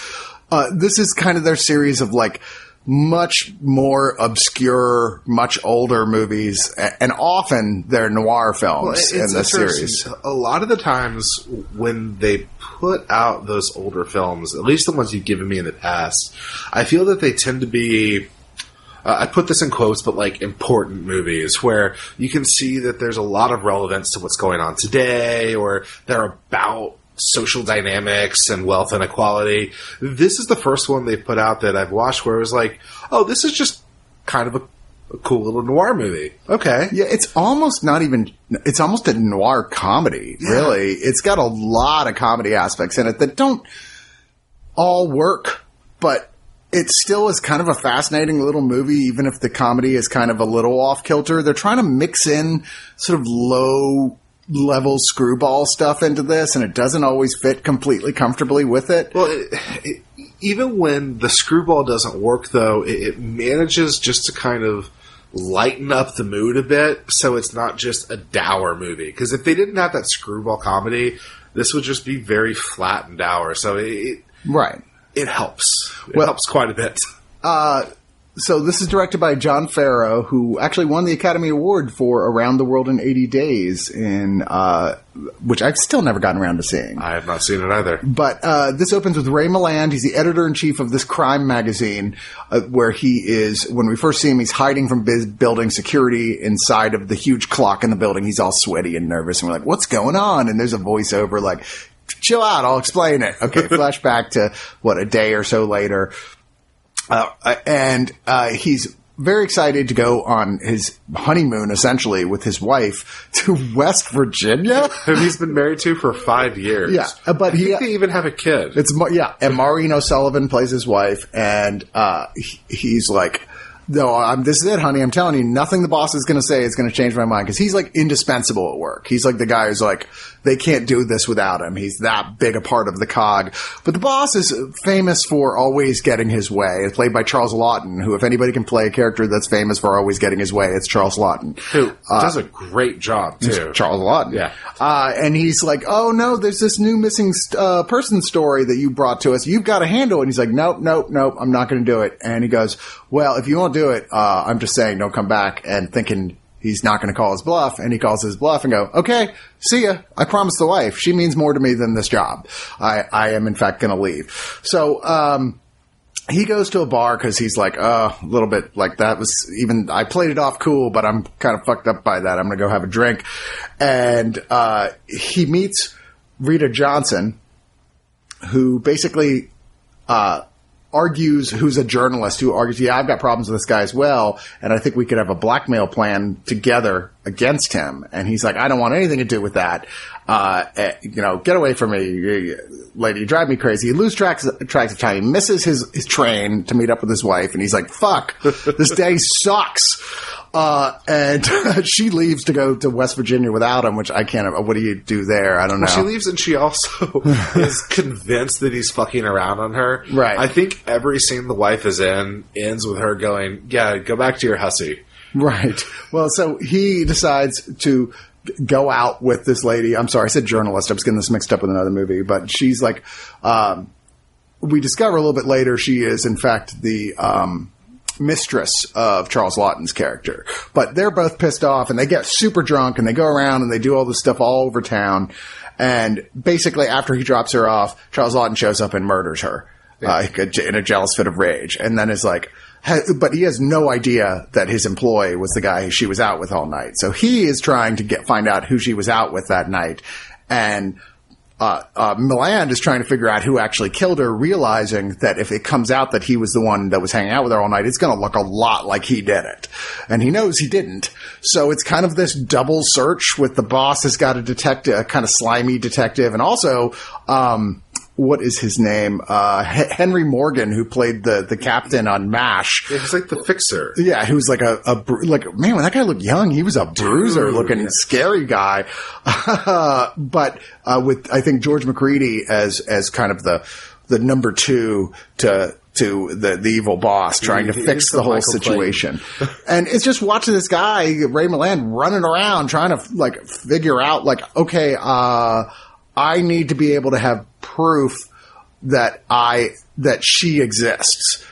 Uh, this is kind of their series of like much more obscure, much older movies, and often they're noir films in the series. A lot of the times when they put out those older films, at least the ones you've given me in the past, I feel that they tend to be. Uh, I put this in quotes, but like important movies where you can see that there's a lot of relevance to what's going on today, or they're about social dynamics and wealth inequality. This is the first one they've put out that I've watched where it was like, oh, this is just kind of a, a cool little noir movie. Okay. Yeah, it's almost not even, it's almost a noir comedy, really. It's got a lot of comedy aspects in it that don't all work, but it still is kind of a fascinating little movie, even if the comedy is kind of a little off kilter. They're trying to mix in sort of low level screwball stuff into this, and it doesn't always fit completely comfortably with it. Well, it, it, even when the screwball doesn't work, though, it, it manages just to kind of lighten up the mood a bit, so it's not just a dour movie. Because if they didn't have that screwball comedy, this would just be very flat and dour. So it it, Right. it helps. It Well- helps quite a bit. Uh, So this is directed by John Farrow, who actually won the Academy Award for Around the World in 80 Days, in uh, which I've still never gotten around to seeing. I have not seen it either. But uh, this opens with Ray Milland. He's the editor in chief of this crime magazine, uh, where he is. When we first see him, he's hiding from biz- building security inside of the huge clock in the building. He's all sweaty and nervous, and we're like, "What's going on?" And there's a voiceover like, "Chill out, I'll explain it." Okay, flashback to what a day or so later, uh, and uh, he's very excited to go on his honeymoon, essentially, with his wife to West Virginia. Who he's been married to for five years. Yeah, uh, but he- think they even have a kid. It's yeah, and Maureen O'Sullivan plays his wife, and uh, he- he's like, "No, I'm, this is it, honey. I'm telling you, nothing the boss is going to say is going to change my mind because he's like indispensable at work. He's like the guy who's like, they can't do this without him. He's that big a part of the cog. But the boss is famous for always getting his way. It's played by Charles Laughton, who, if anybody can play a character that's famous for always getting his way, it's Charles Laughton. Who does a great job, too. Charles Laughton. Yeah. Uh, and he's like, oh no, there's this new missing uh, person story that you brought to us. You've got to handle it. And he's like, nope, nope, nope, I'm not going to do it. And he goes, well, if you won't do it, uh, I'm just saying don't come back and thinking he's not going to call his bluff. And he calls his bluff and go, okay, see ya. I promised the wife. She means more to me than this job. I, I am in fact going to leave. So, um, he goes to a bar because he's like, uh, a little bit like that was even, I played it off cool, but I'm kind of fucked up by that. I'm going to go have a drink. And, uh, he meets Rita Johnson, who basically, uh, argues, who's a journalist who argues, yeah, I've got problems with this guy as well, and I think we could have a blackmail plan together against him. And he's like, I don't want anything to do with that. Uh, eh, you know, get away from me, lady. You drive me crazy. He loses tracks, tracks of time. He misses his, his train to meet up with his wife, and he's like, fuck, this day sucks. Uh, and she leaves to go to West Virginia without him, which I can't. What do you do there? I don't know. She leaves and she also is convinced that he's fucking around on her. Right. I think every scene the wife is in ends with her going, "Yeah, go back to your hussy." Right. Well, so he decides to go out with this lady. I'm sorry, I said journalist. I was getting this mixed up with another movie, but she's like, um, we discover a little bit later she is in fact the, um, mistress of Charles Laughton's character. But they're both pissed off and they get super drunk and they go around and they do all this stuff all over town. And basically after he drops her off, Charles Laughton shows up and murders her. Uh, in a jealous fit of rage, and then is like, but he has no idea that his employee was the guy she was out with all night. So he is trying to get find out who she was out with that night, and uh, uh, is trying to figure out who actually killed her, realizing that if it comes out that he was the one that was hanging out with her all night, it's going to look a lot like he did it. And he knows he didn't. So it's kind of this double search with the boss has got a detective, a kind of slimy detective, and also, um, what is his name? Uh, H- Henry Morgan, who played the, the captain on MASH. He's like the fixer. Yeah, he was like a, a bru- like man. When that guy looked young, he was a bruiser Dude, looking, yeah. scary guy. but uh, with I think George Macready as as kind of the the number two to to the the evil boss, trying to He- fix the whole Michael situation. and it's just watching this guy Ray Milland running around trying to like figure out like okay, uh, I need to be able to have proof that I that she exists.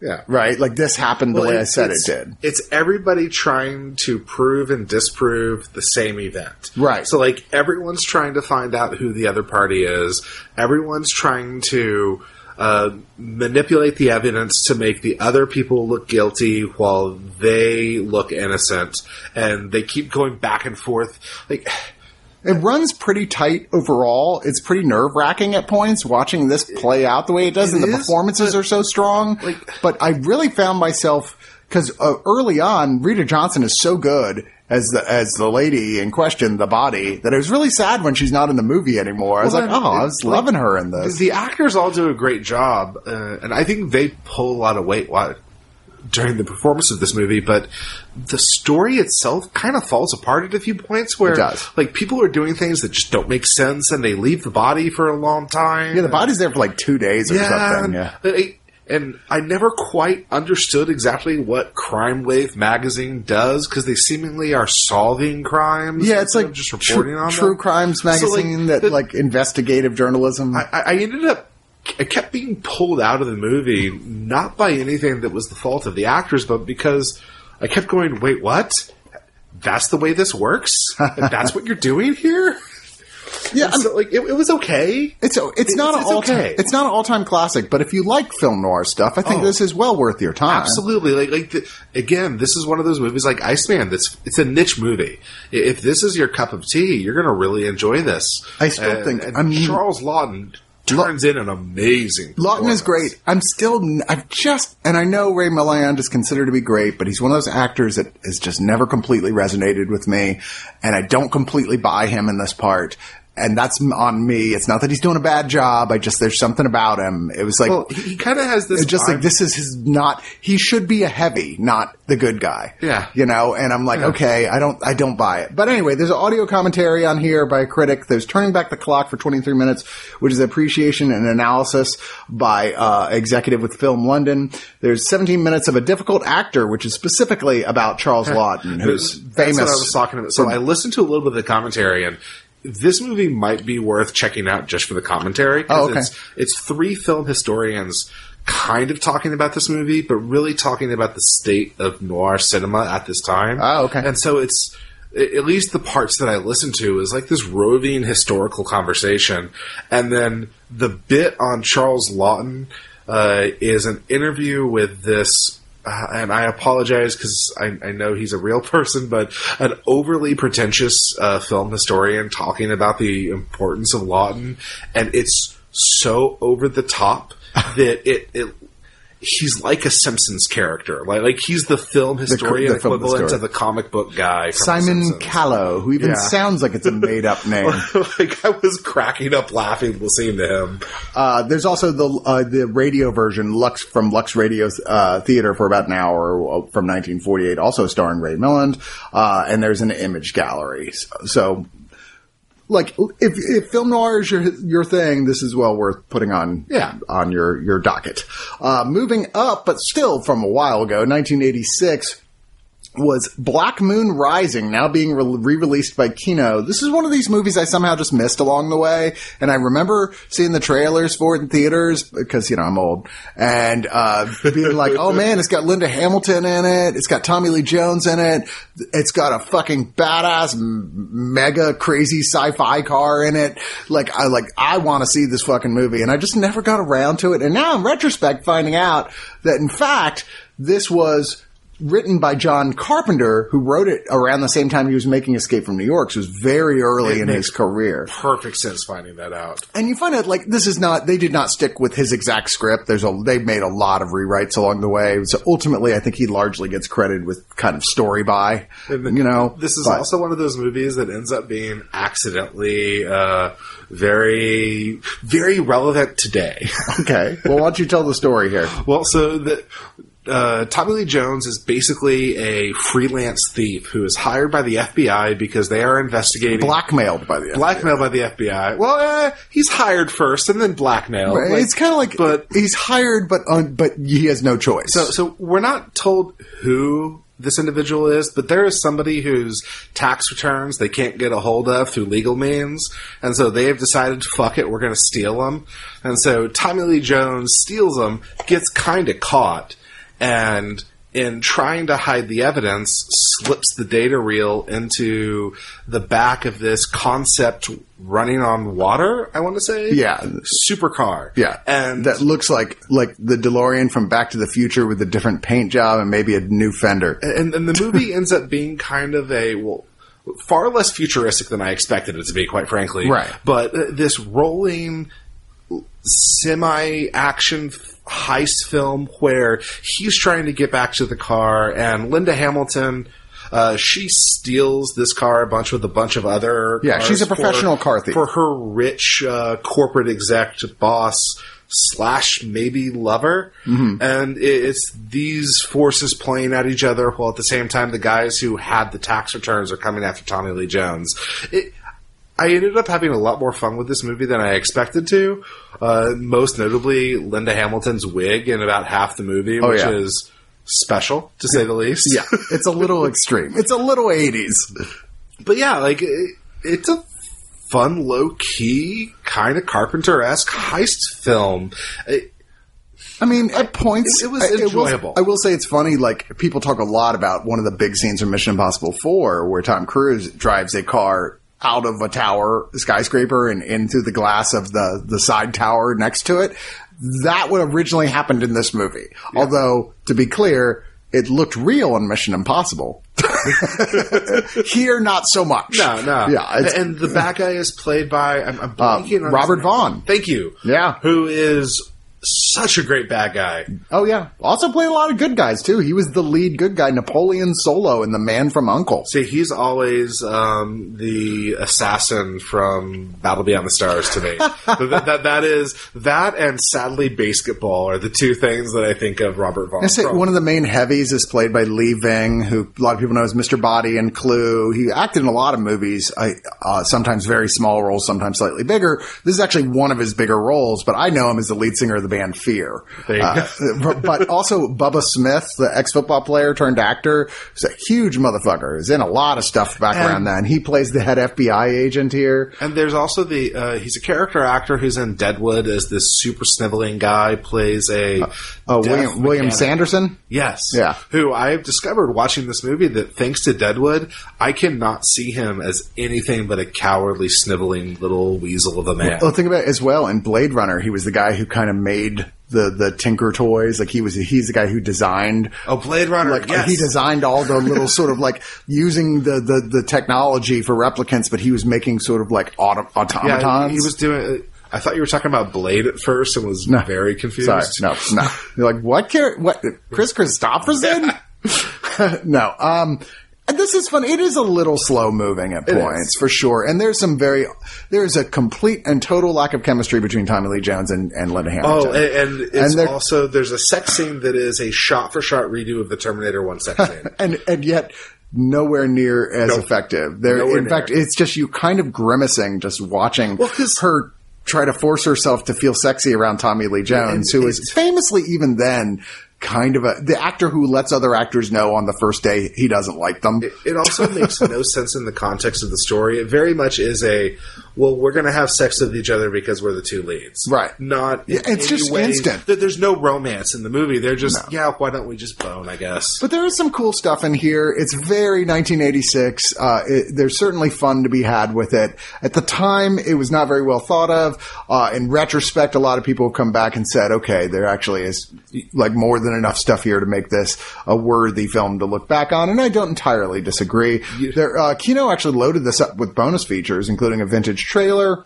Yeah. Right, like this happened the way I said it did. It's everybody trying to prove and disprove the same event. Right. So, like, everyone's trying to find out who the other party is. Everyone's trying to uh, manipulate the evidence to make the other people look guilty while they look innocent. And they keep going back and forth. Like, It runs pretty tight overall. It's pretty nerve wracking at points watching this play out the way it does, It and the is, performances are so strong. like- but I really found myself because uh, early on, Rita Johnson is so good as the as the lady in question, the body, that it was really sad when she's not in the movie anymore. I was Well, like, oh, I was like, loving her in this. the actors all do a great job, uh, and I think they pull a lot of weight while, during the performance of this movie. But the story itself kind of falls apart at a few points where, It does. like, people are doing things that just don't make sense, and they leave the body for a long time. yeah, the body's there for like two days or something. Yeah. And I never quite understood exactly what Crimeways magazine does because they seemingly are solving crimes. Yeah, it's like just reporting on true them. crimes So, like, magazine that the- like investigative journalism. I, I ended up, I kept being pulled out of the movie, not by anything that was the fault of the actors, but because I kept going, wait, what? That's the way this works? That's what you're doing here? yeah, so, like, it, it was okay. It's it's, It's- not an it's all time okay. it's not an all time classic, but if you like film noir stuff, I think Oh. this is well worth your time. Absolutely. Like, like the, again, this is one of those movies like Iceman. That's it's a niche movie. If this is your cup of tea, you're going to really enjoy this. I still And- think- and I mean- Charles Laughton turns in an amazing. Laughton is great. I'm still I've just and I know Ray Milland is considered to be great, but he's one of those actors that has just never completely resonated with me, and I don't completely buy him in this part. And that's on me. It's not that he's doing a bad job. I just there's something about him. It was like Well, he, he kind of has this. It's just like this is his not. He should be a heavy, not the good guy. Yeah. you know. And I'm like, Yeah. okay, I don't, I don't buy it. But anyway, there's an audio commentary on here by a critic. There's turning back the clock for 23 minutes, which is appreciation and analysis by uh, executive with Film London. There's 17 minutes of a difficult actor, which is specifically about Charles Laughton, who's famous. I was talking about. So I listened to a little bit of the commentary, and this movie might be worth checking out just for the commentary. Oh, okay. It's, it's three film historians kind of talking about this movie, but really talking about the state of noir cinema at this time. Oh, okay. And so it's at least the parts that I listened to is like this roving historical conversation, and then the bit on Charles Laughton uh, is an interview with this. Uh, and I apologize because I, I know he's a real person, but an overly pretentious uh, film historian talking about the importance of Laughton, and it's so over the top that it, it he's like a Simpsons character. Like like he's the film historian the film equivalent historian. to the comic book guy. From Simon Callow, who even Yeah. sounds like it's a made up name. like I was cracking up laughing listening to him. Uh, there's also the uh, the radio version Lux from Lux Radio uh, Theater for about an hour uh, from 1948, also starring Ray Milland. Uh, and there's an image gallery. So, so, like, if, if film noir is your your thing, this is well worth putting on Yeah. on your your docket. Uh, moving up, but still from a while ago, 1986 was Black Moon Rising, now being re released by Kino. This is one of these movies I somehow just missed along the way, and I remember seeing the trailers for it in theaters because you know I'm old, and uh, being like, "Oh man, it's got Linda Hamilton in it, it's got Tommy Lee Jones in it, it's got a fucking badass, mega crazy sci-fi car in it." Like I like I want to see this fucking movie, and I just never got around to it, and now in retrospect, finding out that in fact this was written by John Carpenter, who wrote it around the same time he was making Escape from New York. So it was very early It in his career. Perfect sense finding that out. And you find out like this is not they did not stick with his exact script. There's a they made a lot of rewrites along the way. So ultimately, I think he largely gets credited with kind of story by, you know. This is but- also one of those movies that ends up being accidentally uh, very, very relevant today. okay. Well, why don't you tell the story here? well, so the. Uh, Tommy Lee Jones is basically a freelance thief who is hired by the FBI because they are investigating Blackmailed by the FBI. blackmailed by the FBI. Well, uh, he's hired first and then blackmailed. FBI. Like, it's kind of like, but he's hired, but un, but he has no choice. So, so we're not told who this individual is, but there is somebody whose tax returns they can't get a hold of through legal means, and so they have decided, to fuck it, we're going to steal them. And so Tommy Lee Jones steals them, gets kind of caught, and in trying to hide the evidence, slips the data reel into the back of this concept running on water. I want to say, Yeah. supercar. Yeah, and that looks like like the DeLorean from Back to the Future with a different paint job and maybe a new fender. and, and the movie ends up being kind of a well far less futuristic than i expected it to be quite frankly Right. but uh, this rolling semi action heist film where he's trying to get back to the car and linda hamilton uh, she steals this car a bunch with a bunch of other Yeah, she's a for- professional car thief. for her rich uh, corporate exec boss slash maybe lover Mm-hmm. and it's these forces playing at each other while at the same time the guys who had the tax returns are coming after tommy lee jones it, I ended up having a lot more fun with this movie than I expected to. Uh, most notably, Linda Hamilton's wig in about half the movie, Oh, which yeah. is special to say the least. Yeah, it's a little extreme. It's a little 80s. but yeah, like it, it's a fun, low key, kind of Carpenter esque heist film. It, I mean, at points It- it was I- will- enjoyable. I will say it's funny. Like people talk a lot about one of the big scenes from Mission Impossible Four, where Tom Cruise drives a car out of a tower skyscraper and into the glass of the the side tower next to it. That would originally happened in this movie. Although, to be clear, it looked real in Mission Impossible. Here, not so much. no, no, Yeah, it's- and the bad guy is played by I'm, I'm uh, blanking on Robert. Vaughn. Thank you. Yeah. who is such a great bad guy. Oh yeah. Also played a lot of good guys too. He was the lead good guy, Napoleon Solo in The Man from Uncle. See, he's always um, the assassin from Battle Beyond the Stars to me. that, that, that is that and sadly basketball are the two things that I think of Robert Vaughn. I say from. one of the main heavies is played by Lee Ving, who a lot of people know as Mr. Body and Clue. He acted in a lot of movies, I, uh, sometimes very small roles, sometimes slightly bigger. This is actually one of his bigger roles, but I know him as the lead singer of the band Fear. Uh, but also Bubba Smith, the ex-football player turned actor, is a huge motherfucker. Is in a lot of stuff back And- around then. He plays the head FBI agent here. And there's also the uh, he's a character actor who's in Deadwood as this super sniveling guy plays a Uh, deaf William, William. Sanderson. Yes. Yeah. Who I have discovered watching this movie that thanks to Deadwood, I cannot see him as anything but a cowardly, sniveling little weasel of a man. Well, think about it as well. In Blade Runner, he was the guy who kind of made the the Tinker toys. Like he was, he's the guy who designed. oh, Blade Runner. Like yes. he designed all the little sort of like using the, the the technology for replicants, but he was making sort of like auto, Yeah, automatons. he was doing. I thought you were talking about Blade at first and was very confused. Sorry, no, no. You're like, what? Char- what? Kris Kristofferson? no. Um, and this is fun. It is a little slow moving at points, for sure. And there's some very, there's a complete and total lack of chemistry between Tommy Lee Jones and, and Linda Hamilton. Oh, and, and it's And also there's a sex scene that is a shot for shot redo of the Terminator One sex scene. and and yet nowhere near as Nope. effective. There, Nowhere in near. fact, it's just you kind of grimacing just watching Well, her try to force herself to feel sexy around Tommy Lee Jones, and who is famously even then kind of a the actor who lets other actors know on the first day he doesn't like them. It also makes no sense in the context of the story. It very much is a well, we're going to have sex with each other because we're the two leads, Right. Not. Yeah, it's just way- instant. there- There's no romance in the movie. They're just yeah. Why don't we just bone? I guess. But there is some cool stuff in here. It's very 1986. Uh, it, there's certainly fun to be had with it. At the time, it was not very well thought of. Uh, in retrospect, a lot of people have come back and said, okay, there actually is like more than enough stuff here to make this a worthy film to look back on. And I don't entirely disagree. There, uh, Kino actually loaded this up with bonus features, including a vintage trailer.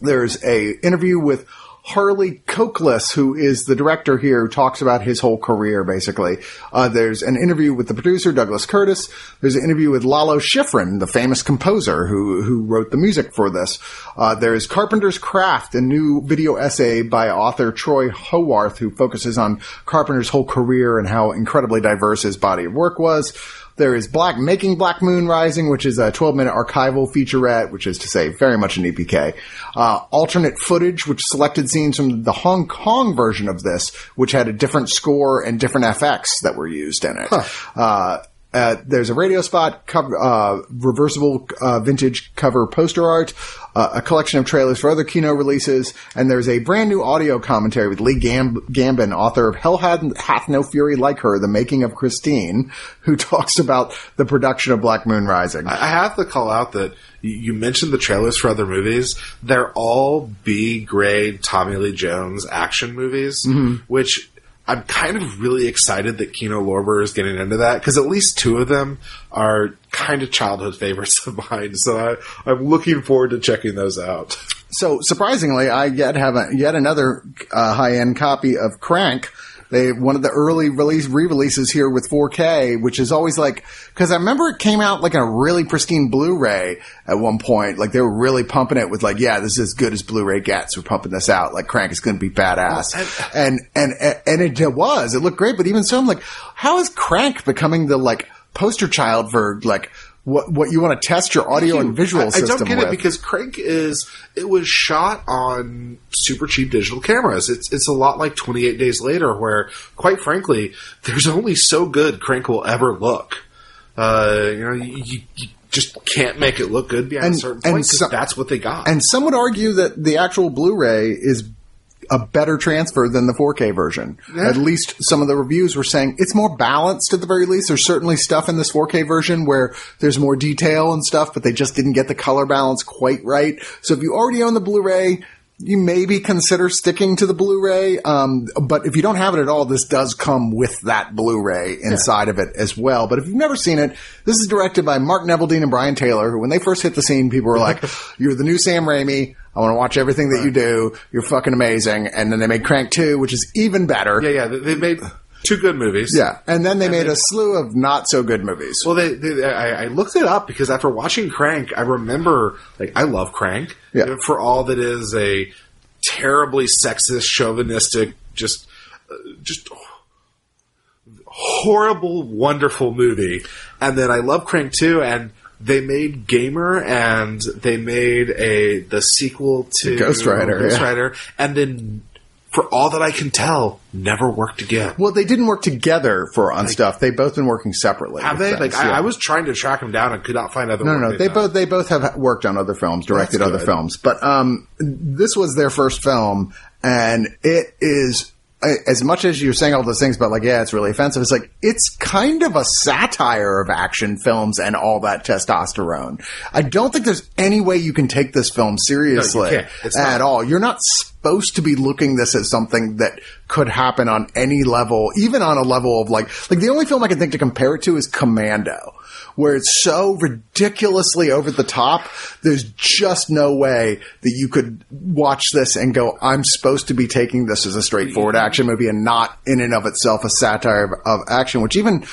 There's a interview with Harley Cokeliss, who is the director here, who talks about his whole career, basically. Uh, there's an interview with the producer, Douglas Curtis. There's an interview with Lalo Schifrin, the famous composer who, who wrote the music for this. Uh, there's Carpenter's Craft, a new video essay by author Troy Howarth, who focuses on Carpenter's whole career and how incredibly diverse his body of work was. There is Black Making Black Moon Rising, which is a 12 minute archival featurette, which is to say very much an EPK. Uh, alternate footage, which selected scenes from the Hong Kong version of this, which had a different score and different FX that were used in it. Uh, uh, there's a radio spot, cover, uh, reversible uh, vintage cover poster art, uh, a collection of trailers for other Kino releases, and there's a brand new audio commentary with Lee Gam- Gambin, author of Hell Hath, Hath No Fury Like Her, The Making of Christine, who talks about the production of Black Moon Rising. I have to call out that you- you mentioned the trailers for other movies. They're all B grade Tommy Lee Jones action movies, which I'm kind of really excited that Kino Lorber is getting into that because at least two of them are kind of childhood favorites of mine. So I, I'm looking forward to checking those out. So surprisingly, I yet have a, yet another uh, high end copy of Crank. They one of the early release re-releases here with 4K, which is always like because I remember it came out like a really pristine Blu-ray at one point. Like they were really pumping it with like, yeah, this is as good as Blu-ray gets. We're pumping this out. Like Crank is going to be badass, and and and it was. It looked great, but even so, I'm like, how is Crank becoming the like poster child for like what what you want to test your audio and visual I, I don't get with? it because Crank is it was shot on super cheap digital cameras. It's it's a lot like 28 Days Later, where quite frankly, there's only so good Crank will ever look. Uh, you know, you, you, you just can't make it look good beyond And- a certain and point 'cause so- that's what they got. And some would argue that the actual Blu-ray is a better transfer than the 4K version. Yeah. At least some of the reviews were saying it's more balanced at the very least. There's certainly stuff in this 4K version where there's more detail and stuff, but they just didn't get the color balance quite right. So if you already own the Blu-ray, you maybe consider sticking to the Blu-ray. Um, but if you don't have it at all, this does come with that Blu-ray inside of it as well. But if you've never seen it, this is directed by Mark Neveldine and Brian Taylor, who when they first hit the scene, people were like, you're the new Sam Raimi. I want to watch everything that you do. You're fucking amazing. And then they made Crank 2, which is even better. yeah, yeah, they made two good movies. Yeah. And then they made a slew of not so good movies. Well, they, they I, I looked it up because after watching Crank, I remember like I love Crank. Yeah. For all that is a terribly sexist, chauvinistic, just uh, just horrible, wonderful movie. And then I love Crank too, and they made Gamer, and they made a the sequel to Ghost Rider, Ghost yeah. Rider, and then. For all that I can tell, never worked again. Well, they didn't work together for on stuff. They've both been working separately. Have they? Like I, yeah. I was trying to track them down and could not find other. No, no, no. done. both they both have worked on other films, directed other films, but um, this was their first film, and it is as much as you're saying all those things about like yeah, it's really offensive. It's like it's kind of a satire of action films and all that testosterone. I don't think there's any way you can take this film seriously can't. At not. all. You're not supposed to be looking this as something that could happen on any level, even on a level of like like the only film I can think to compare it to is Commando where it's so ridiculously over the top. There's just no way that you could watch this and go, I'm supposed to be taking this as a straightforward mm-hmm. action movie and not in and of itself a satire of, of action, which even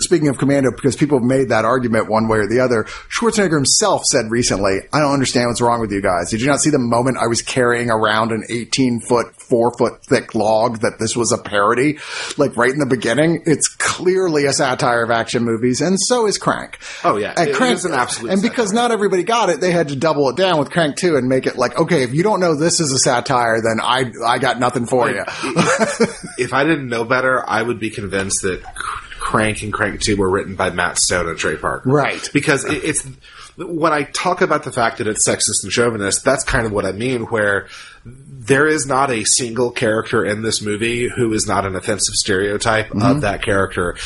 speaking of Commando, because people have made that argument one way or the other, Schwarzenegger himself said recently, I don't understand what's wrong with you guys. Did you not see the moment I was carrying around an 18 foot, four foot thick log that this was a parody? Like right in the beginning, it's clearly a satire of action movies, and so is Crank. Oh, yeah. And It Crank, is an absolute And because not everybody got it, they had to double it down with Crank 2 and make it like, okay, if you don't know this is a satire, then I, I got nothing for you. if I didn't know better, I would be convinced that Crank and Crank 2 were written by Matt Stone and Trey Parker. Right. Because it, it's, when I talk about the fact that it's sexist and chauvinist, that's kind of what I mean, where there is not a single character in this movie who is not an offensive stereotype of mm-hmm. that character.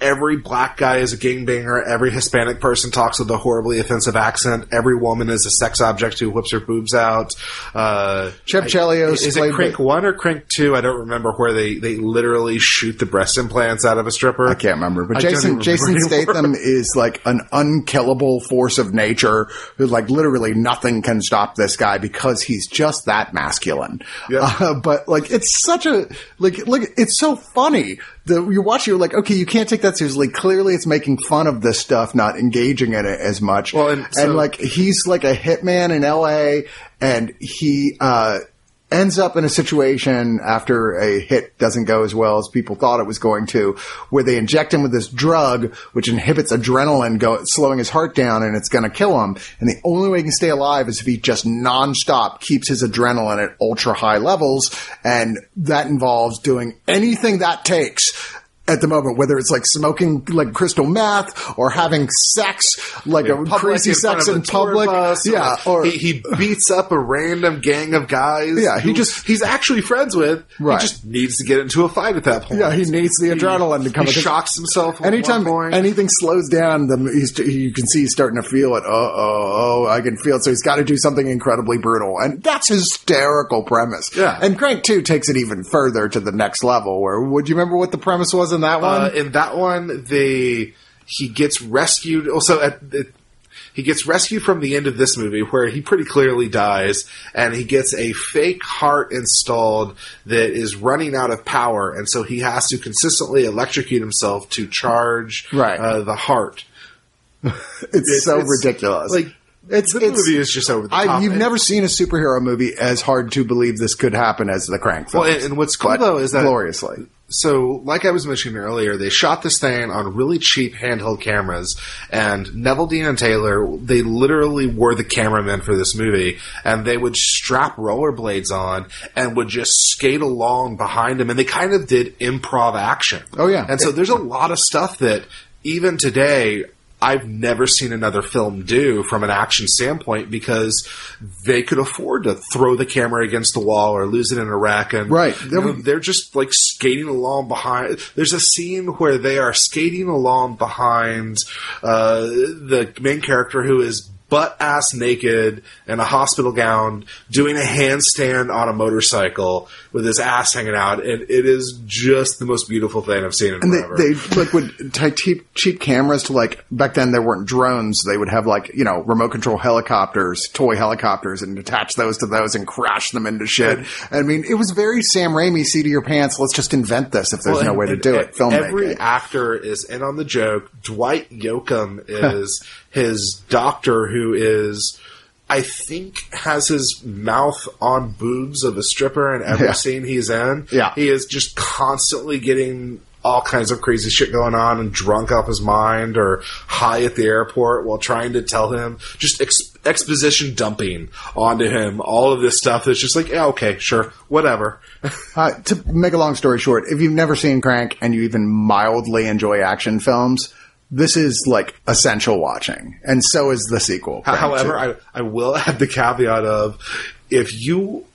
Every black guy is a gangbanger. Every Hispanic person talks with a horribly offensive accent. Every woman is a sex object who whips her boobs out. Uh, Chip Chelios is played it Crank by- one or Crank two? I don't remember where they, they literally shoot the breast implants out of a stripper. I can't remember, but I Jason even Jason anymore. Statham is like an unkillable force of nature who like literally nothing can stop this guy because he's just that masculine. Yeah. Uh, but like it's such a like like it's so funny. The you watch you're like okay you can't take that seriously. Clearly it's making fun of this stuff, not engaging in it as much. Well, and so- like he's like a hitman in L.A. and he. uh ends up in a situation after a hit doesn't go as well as people thought it was going to, where they inject him with this drug, which inhibits adrenaline go, slowing his heart down and it's going to kill him. And the only way he can stay alive is if he just nonstop keeps his adrenaline at ultra high levels. And that involves doing anything that takes at the moment, whether it's like smoking like crystal meth or having sex, like a Public crazy in sex in public. bus, yeah. Or, he, he beats up a random gang of guys. Yeah, he just- he's actually friends with. Right. He just needs to get into a fight at that point. Yeah, he needs the adrenaline to come. He shocks himself. Anytime anything slows down, the, he's, you can see he's starting to feel it. Oh, oh, oh, I can feel it. So he's got to do something incredibly brutal. And that's hysterical premise. Yeah. And Crank 2 takes it even further to the next level where, would you remember what the premise was in that one? Uh, in that one, they he gets rescued. Also, at the, he gets rescued from the end of this movie, where he pretty clearly dies, and he gets a fake heart installed that is running out of power, and so he has to consistently electrocute himself to charge Right. uh, the heart. it's, so ridiculous. Like it's, the it's, movie is just over the I, top. you've never seen a superhero movie as hard to believe this could happen as the Crank film. Well, and, and what's cool though is that gloriously. So like I was mentioning earlier, they shot this thing on really cheap handheld cameras, and Neveldine and Taylor, they literally were the cameramen for this movie, and they would strap rollerblades on and would just skate along behind them, and they kind of did improv action. Oh, yeah. and so there's a lot of stuff that even today. I've never seen another film do from an action standpoint because they could afford to throw the camera against the wall or lose it in a wreck and Right. you know, they're just like skating along behind. There's a scene where they are skating along behind uh, the main character who is butt ass naked in a hospital gown doing a handstand on a motorcycle with his ass hanging out. And it is just the most beautiful thing I've seen in And forever. they, they like would take cheap, cheap cameras to like back then there weren't drones. They would have like you know remote control helicopters, toy helicopters, and attach those to those and crash them into shit. I mean, it was very Sam Raimi. See to your pants. Let's just invent this if there's Well, no and- way to and do it. Filmmaking. Every actor is in on the joke. Dwight Yoakam is his doctor, who is, I think, has his mouth on boobs of a stripper in every Yeah. scene he's in. Yeah. he is just constantly getting. All kinds of crazy shit going on and drunk off his mind or high at the airport while trying to tell him just ex- exposition dumping onto him all of this stuff that's just like, yeah, okay, sure, whatever. Uh, to make a long story short, if you've never seen Crank and you even mildly enjoy action films, this is like essential watching, and so is the sequel. However, I, I will add the caveat of if you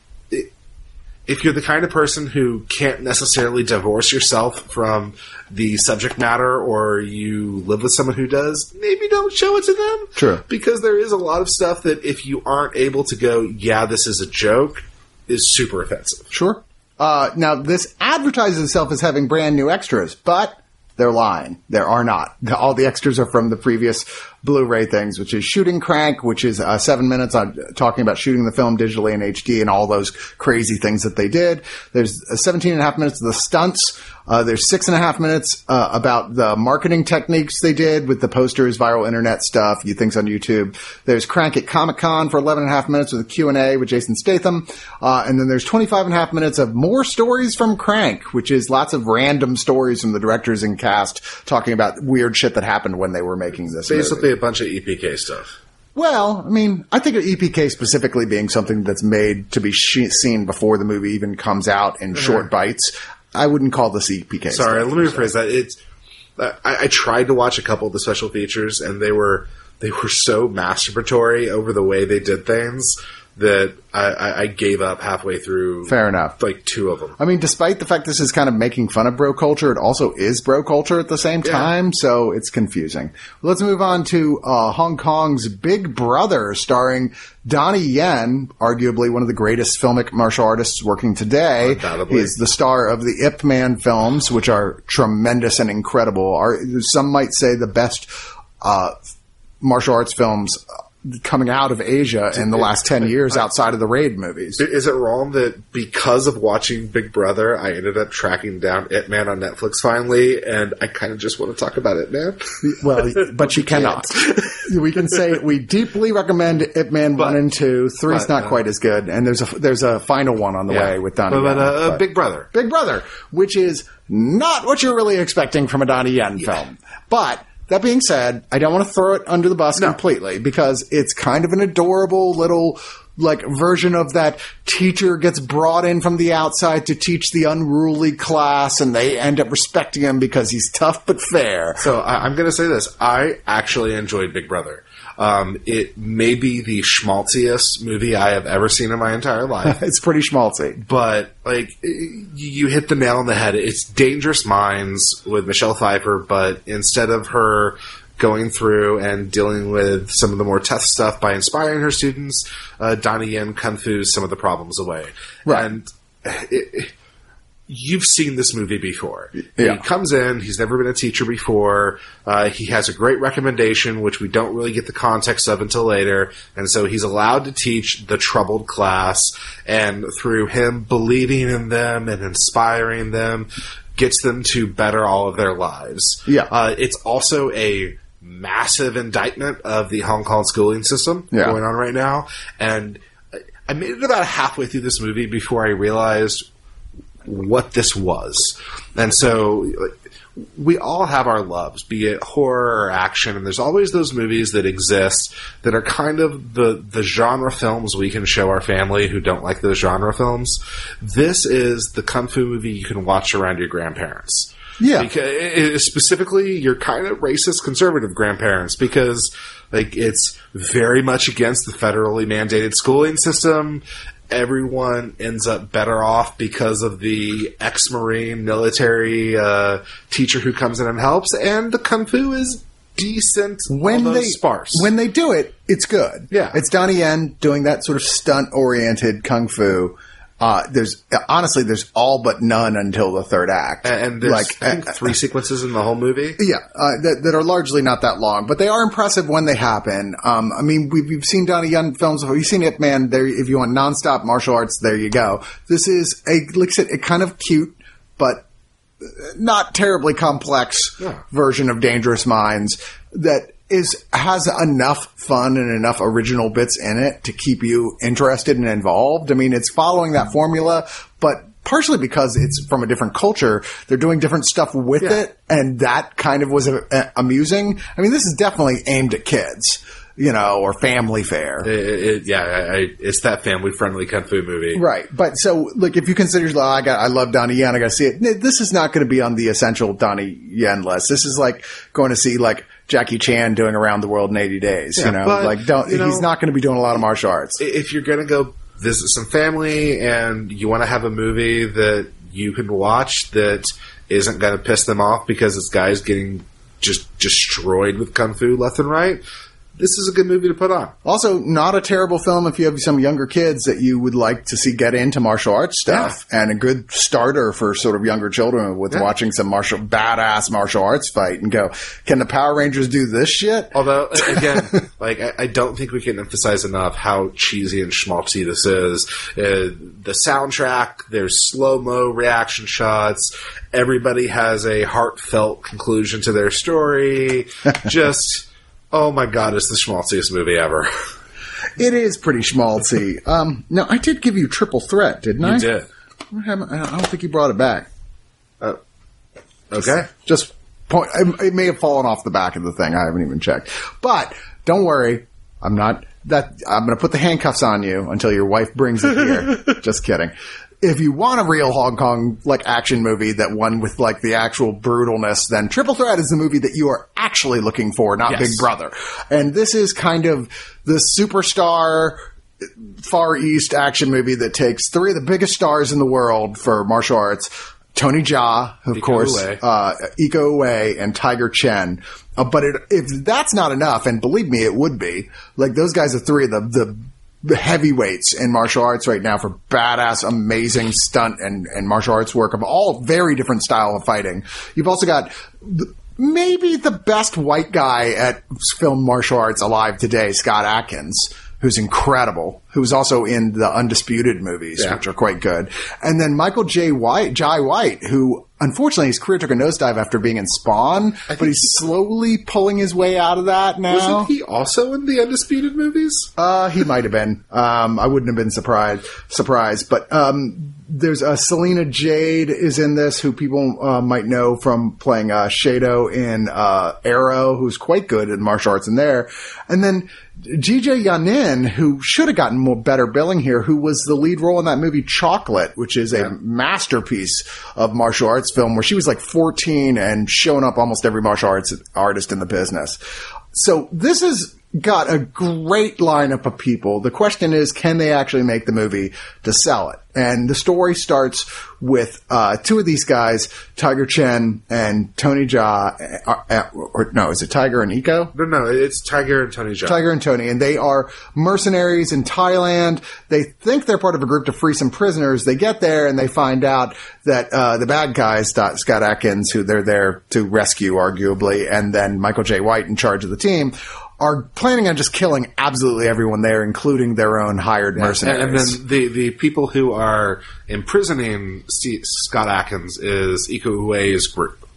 if you're the kind of person who can't necessarily divorce yourself from the subject matter or you live with someone who does, maybe don't show it to them. True. Because there is a lot of stuff that if you aren't able to go, yeah, this is a joke, is super offensive. Sure. Uh, now, this advertises itself as having brand new extras, but they're lying. There are not. All the extras are from the previous Blu-ray things, which is Shooting Crank, which is uh, seven minutes on talking about shooting the film digitally in HD and all those crazy things that they did. There's uh, 17 and a half minutes of the stunts. Uh, there's six and a half minutes uh, about the marketing techniques they did with the posters, viral internet stuff, you things on YouTube. There's Crank at Comic Con for 11 and a half minutes with a Q&A with Jason Statham. Uh, and then there's 25 and a half minutes of more stories from Crank, which is lots of random stories from the directors and cast talking about weird shit that happened when they were making this. Basically, movie. a bunch of EPK stuff. Well, I mean, I think of EPK specifically being something that's made to be sh- seen before the movie even comes out in short bites. I wouldn't call this EPK. Sorry, let me rephrase that. It's I, I tried to watch a couple of the special features, and they were they were so masturbatory over the way they did things that I, I, I gave up halfway through. Fair enough. Like two of them. I mean, despite the fact this is kind of making fun of bro culture, it also is bro culture at the same time, so it's confusing. Let's move on to uh, Hong Kong's Big Brother, starring Donnie Yen, arguably one of the greatest filmic martial artists working today. Undoubtedly. He's the star of the Ip Man films, which are tremendous and incredible. Are some might say the best uh, martial arts films coming out of Asia in the last ten years, outside of the Raid movies. Is it wrong that because of watching Big Brother, I ended up tracking down Ip Man on Netflix finally, and I kind of just want to talk about Ip Man? Well, but you cannot. we can say we deeply recommend Ip Man one and two. 3 is not uh, quite as good, and there's a there's a final one on the way with Donnie. But, but, uh, but- Big Brother. Big Brother, which is not what you're really expecting from a Donnie Yen film. But that being said, I don't want to throw it under the bus completely because it's kind of an adorable little like version of that teacher gets brought in from the outside to teach the unruly class and they end up respecting him because he's tough but fair. So I, I'm going to say this: I actually enjoyed Big Brother. Um, it may be the schmaltziest movie I have ever seen in my entire life. It's pretty schmaltzy. but like you hit the nail on the head. It's Dangerous Minds with Michelle Pfeiffer, but instead of her going through and dealing with some of the more tough stuff by inspiring her students, uh, Donnie Yen kung some of the problems away. Right. And it, it- you've seen this movie before. Yeah. He comes in, he's never been a teacher before. Uh, he has a great recommendation, which we don't really get the context of until later. And so he's allowed to teach the troubled class. And through him believing in them and inspiring them, gets them to better all of their lives. Yeah. Uh, it's also a massive indictment of the Hong Kong schooling system Yeah. going on right now. And I- I made it about halfway through this movie before I realized what this was. And so we all have our loves, be it horror or action, and there's always those movies that exist that are kind of the, the genre films we can show our family who don't like those genre films. This is the kung fu movie you can watch around your grandparents. Yeah. Because, specifically your kind of racist conservative grandparents because like it's very much against the federally mandated schooling system. Everyone ends up better off because of the ex-marine military uh, teacher who comes in and helps, and the kung fu is decent, when they sparse. when they do it, it's good. Yeah. it's Donnie Yen doing that sort of stunt oriented kung fu. Uh, there's honestly there's all but none until the third act, and there's like I think uh, three sequences in the whole movie. yeah, uh, that, that are largely not that long, but they are impressive when they happen. Um, I mean, we've, we've seen Donnie Yen films before. You've seen Ip Man. There, if you want nonstop martial arts, there you go. This is a like I said, a kind of cute, but not terribly complex Yeah. version of Dangerous Minds that is has enough fun and enough original bits in it to keep you interested and involved. I mean, it's following that formula, but partially because it's from a different culture, they're doing different stuff with Yeah. it, and that kind of was uh, uh, amusing. I mean, this is definitely aimed at kids, you know, or family fare. It, it, yeah, I, I, it's that family-friendly kung fu movie. Right, but so look, if you consider, like, I got, I love Donnie Yen, I got to see it. This is not going to be on the essential Donnie Yen list. This is like going to see like Jackie Chan doing around the world in eighty days. Yeah, you know, but, like don't. you know- he's not going to be doing a lot of martial arts. if you're going to go visit some family and you want to have a movie that you can watch that isn't going to piss them off because this guy's getting just destroyed with kung fu left and right, this is a good movie to put on. Also, not a terrible film if you have some younger kids that you would like to see get into martial arts stuff, and a good starter for sort of younger children with Yeah. watching some martial badass martial arts fight and go, can the Power Rangers do this shit? Although, again, like I, I don't think we can emphasize enough how cheesy and schmaltzy this is. Uh, the soundtrack, there's slow mo reaction shots. Everybody has a heartfelt conclusion to their story. Just, oh my god, it's the schmaltziest movie ever. It is pretty schmaltzy. um, now, I did give you Triple Threat, didn't I? You did. I don't think you brought it back. Okay. Just point. It, it may have fallen off the back of the thing. I haven't even checked. But don't worry. I'm not that. I'm going to put the handcuffs on you until your wife brings it here. Just kidding. If you want a real Hong Kong like action movie, that one with like the actual brutalness, then Triple Threat is the movie that you are actually looking for, not Yes. Big Brother. And this is kind of the superstar Far East action movie that takes three of the biggest stars in the world for martial arts. Tony Jaa, of Iko course, uh, Iko Uwais and Tiger Chen. Uh, but it, if that's not enough, and believe me, it would be, like those guys are three of the, the heavyweights in martial arts right now for badass, amazing stunt and, and martial arts work of all very different style of fighting. You've also got maybe the best white guy at film martial arts alive today, Scott Adkins. Who's incredible? Who's also in the Undisputed movies, Yeah. which are quite good. And then Michael Jai White, Jai White, who unfortunately his career took a nosedive after being in Spawn, but he's slowly pulling his way out of that now. Wasn't he also in the Undisputed movies? Uh, he might have been. Um, I wouldn't have been surprised. Surprised, but um, there's uh, Celina Jade is in this, who people uh, might know from playing uh, Shado in uh, Arrow, who's quite good in martial arts in there. And then JeeJa Yanin, who should have gotten more better billing here, who was the lead role in that movie Chocolate, which is a masterpiece of martial arts film, where she was like 14 and showing up almost every martial arts artist in the business. So this has got a great lineup of people. The question is, can they actually make the movie to sell it? And the story starts with uh, two of these guys, Tiger Chen and Tony Jaa. Uh, uh, or, no, is it Tiger and Iko? No, no, it's Tiger and Tony Jaa. Tiger and Tony, and they are mercenaries in Thailand. They think they're part of a group to free some prisoners. They get there and they find out that uh, the bad guys, Scott Adkins, who they're there to rescue, arguably, and then Michael Jai White in charge of the team, are planning on just killing absolutely everyone there, including their own hired mercenaries. and then the, the people who are imprisoning Steve, Scott Adkins is Iko Uwais' group.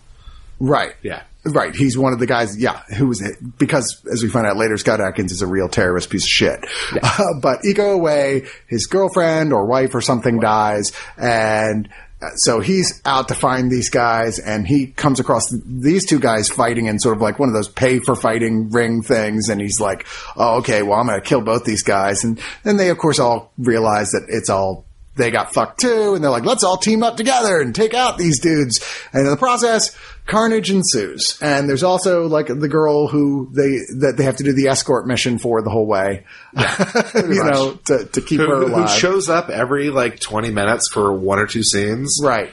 right. Yeah. Right, he's one of the guys. Yeah, who was because as we find out later, Scott Adkins is a real terrorist piece of shit. Uh, but go away, his girlfriend or wife or something dies, and so he's out to find these guys, and he comes across these two guys fighting in sort of like one of those pay for fighting ring things, and he's like, "Oh, okay, well, I'm going to kill both these guys," and then they of course all realize that it's all they got fucked too, and they're like, let's all team up together and take out these dudes. And in the process, carnage ensues. And there's also like the girl who they that they have to do the escort mission for the whole way, you much. know, to, to keep her Who, who shows up every like 20 minutes for one or two scenes. right.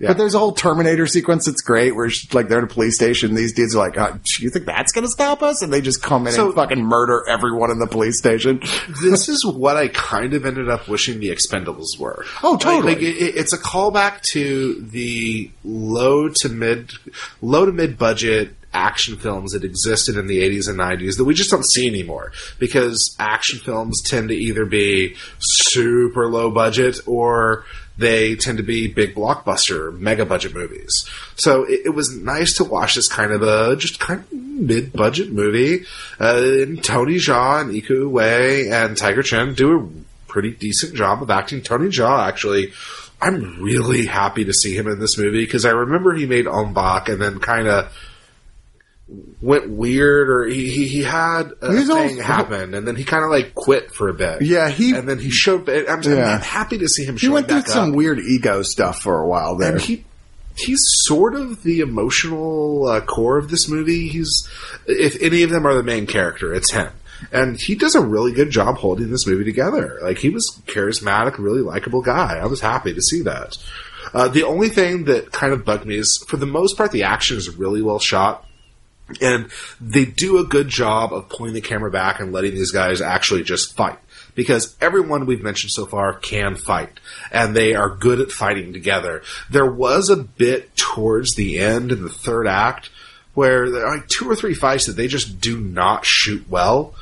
But there's a whole Terminator sequence that's great where she's like they're at a police station. These dudes are like, uh, "You think that's going to stop us?" And they just come in So- and fucking murder everyone in the police station. this is what I kind of ended up wishing the Expendables were. Oh, totally. Like, like, it, it's a callback to the low to mid, low to mid budget action films that existed in the 80s and 90s that we just don't see anymore because action films tend to either be super low budget or they tend to be big blockbuster, mega budget movies. So it, it was nice to watch this kind of a just kind of mid budget movie. Uh, and Tony Jaa and Iko Uwais and Tiger Chen do a pretty decent job of acting. Tony Jaa actually. I'm really happy to see him in this movie because I remember he made Ong Bak and then kind of went weird or he, he, he had a He's thing also- happen and then he kind of like quit for a bit. Yeah, he- and then he showed. I'm, Yeah. I'm happy to see him. He went through some up. weird ego stuff for a while there. and he he's sort of the emotional uh, core of this movie. He's if any of them are the main character, it's him. And he does a really good job holding this movie together. Like he was charismatic, really likable guy. I was happy to see that. Uh, the only thing that kind of bugged me is, for the most part, the action is really well shot. And they do a good job of pulling the camera back and letting these guys actually just fight. Because everyone we've mentioned so far can fight. And they are good at fighting together. There was a bit towards the end in the third act where there are like two or three fights that they just do not shoot well.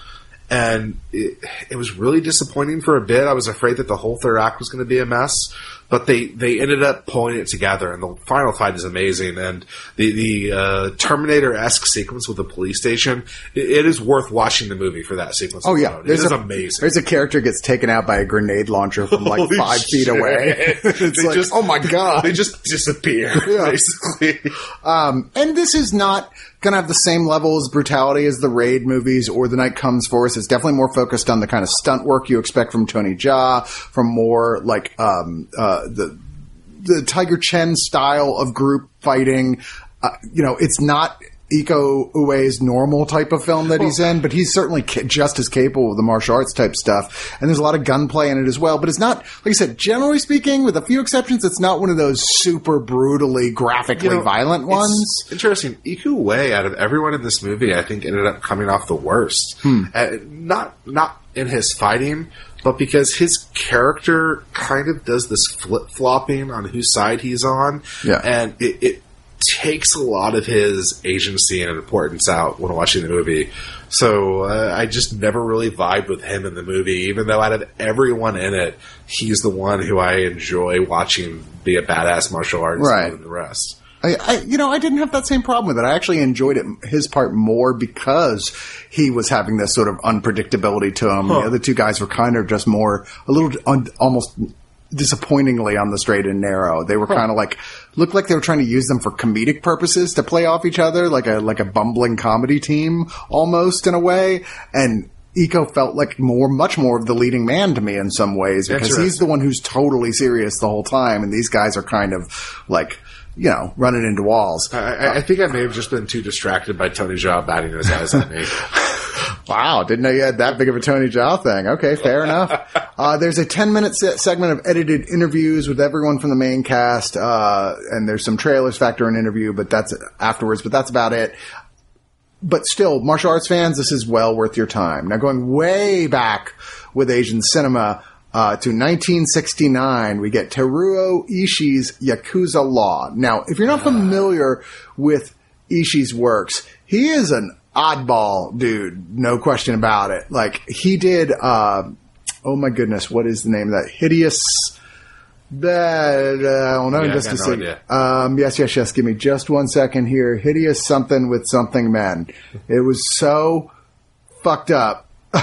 And it, it was really disappointing for a bit. I was afraid that the whole third act was going to be a mess but they they ended up pulling it together, and the final fight is amazing. And the the uh, Terminator esque sequence with the police station, it, it is worth watching the movie for that sequence. Oh yeah, there's is amazing. There's a character gets taken out by a grenade launcher from like Holy five feet away. it's They like, just- oh my god! They just disappear, Yeah. basically. Um, and this is not going to have the same level of brutality as the Raid movies or The Night Comes for Us. It's definitely more focused on the kind of stunt work you expect from Tony Jaa, from more like um, uh, the the Tiger Chen style of group fighting. Uh, you know, it's not Iko Uwais' normal type of film that he's in, but he's certainly ca- just as capable of the martial arts type stuff. And there's a lot of gunplay in it as well. But it's not, like I said, generally speaking, with a few exceptions, it's not one of those super brutally, graphically You know, violent ones. Interesting. Iko Uwais, out of everyone in this movie, I think ended up coming off the worst. Hmm. Uh, not not in his fighting, but because his character kind of does this flip flopping on whose side he's on. Yeah. and it, it takes a lot of his agency and importance out when watching the movie. So uh, I just never really vibed with him in the movie, even though out of everyone in it, he's the one who I enjoy watching be a badass martial artist Right. than the rest. I, I, you know, I didn't have that same problem with it. I actually enjoyed it, his part more because he was having this sort of unpredictability to him. The other two guys were kind of just more, a little, un, almost disappointingly on the straight and narrow. They were kind of like, looked like they were trying to use them for comedic purposes to play off each other, like a, like a bumbling comedy team almost in a way. And Iko felt like more, much more of the leading man to me in some ways because he's the one who's totally serious the whole time. And these guys are kind of like, you know, running into walls. I, I- I think I may have just been too distracted by Tony Jaa batting his eyes at me. Wow, didn't know you had that big of a Tony Jaa thing. Okay, fair enough. Uh, there's a 10 minute se- segment of edited interviews with everyone from the main cast, uh, and there's some trailers factor in interview, but that's afterwards, but that's about it. But still, martial arts fans, this is well worth your time. Now, going way back with Asian cinema, uh, to 1969, we get Teruo Ishii's Yakuza Law. Now, if you're not familiar with Ishii's works, he is an oddball dude, no question about it. Like, he did, uh, oh my goodness, what is the name of that? Hideous, uh, I don't know, Yeah, just a no second. Um, yes, yes, yes. Give me just one second here. Hideous something with something men. It was so fucked up.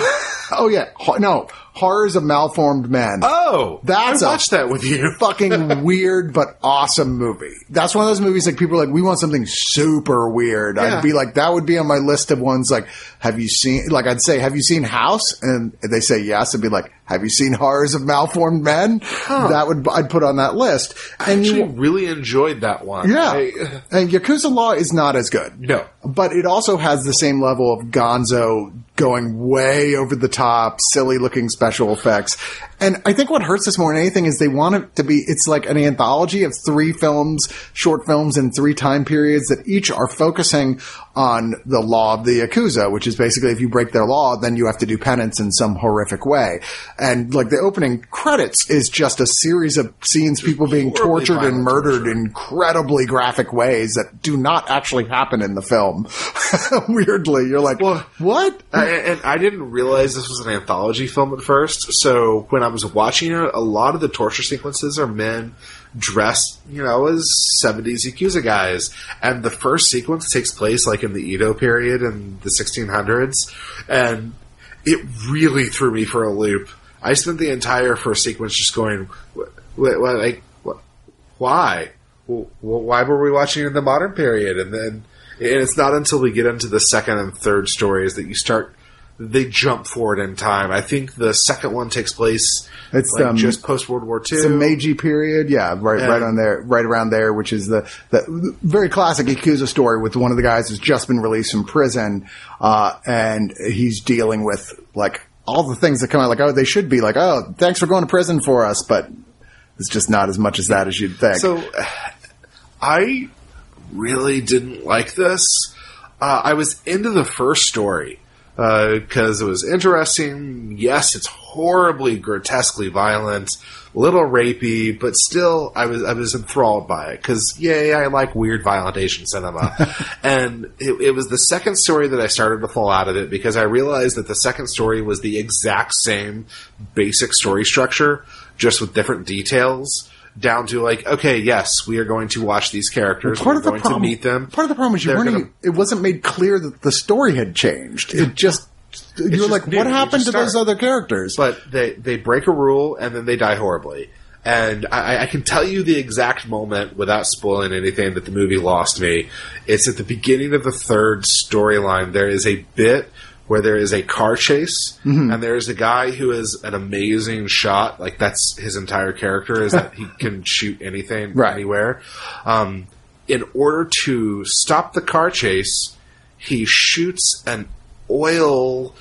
oh yeah, no horrors of malformed men. Oh, That's I a- watched that with you. Fucking weird but awesome movie. That's one of those movies like people are like, we want something super weird. Yeah. I'd be like, that would be on my list of ones like, have you seen, like I'd say, have you seen House? And they say yes. I'd be like, have you seen Horrors of Malformed Men? That would, I'd put on that list. I And actually you, really enjoyed that one. yeah. I- and Yakuza Law is not as good. no. But it also has the same level of gonzo going way over the top, silly looking special effects. And I think what hurts this more than anything is they want it to be, it's like an anthology of three films, short films in three time periods that each are focusing on the law of the Yakuza, which is basically if you break their law, then you have to do penance in some horrific way. And like the opening credits is just a series of scenes, people being tortured and murdered torture. in incredibly graphic ways that do not actually happen in the film. Weirdly, you're like, Well, what? I, and I didn't realize this was an anthology film at first. So when I was watching a lot of the torture sequences are men dressed, you know, as 70s Yakuza guys. And the first sequence takes place like in the Edo period in the 1600s. And it really threw me for a loop. I spent the entire first sequence just going, what, what like, what, why? Why were we watching in the modern period? And then, and it's not until we get into the second and third stories that you start. They jump forward in time. I think the second one takes place It's, like um, just post World War II. It's a Meiji period, yeah, right, Yeah. right on there, right around there, which is the, the very classic Yakuza story with one of the guys who's just been released from prison, uh, and he's dealing with like all the things that come out, like oh, they should be like oh, thanks for going to prison for us, but it's just not as much as that as you'd think. So I really didn't like this. Uh, I was into the first story because it was interesting. Yes, it's horribly, grotesquely violent, a little rapey, but still, I was I was enthralled by it because yay, I like weird violent Asian cinema. and it, it was the second story that I started to fall out of it because I realized that the second story was the exact same basic story structure, just with different details. Down to like, okay, yes, we are going to watch these characters. part we're of the going problem, to meet them. Part of the problem is you They're weren't. gonna- it wasn't made clear that the story had changed. It just you're like, new. what happened to those other characters? but they they break a rule and then they die horribly. And I, I can tell you the exact moment without spoiling anything that the movie lost me. It's at the beginning of the third storyline. There is a bit where there is a car chase, Mm-hmm. and there is a guy who is an amazing shot. Like that's his entire character is that he can shoot anything Right. anywhere. Um, in order to stop the car chase, he shoots an oil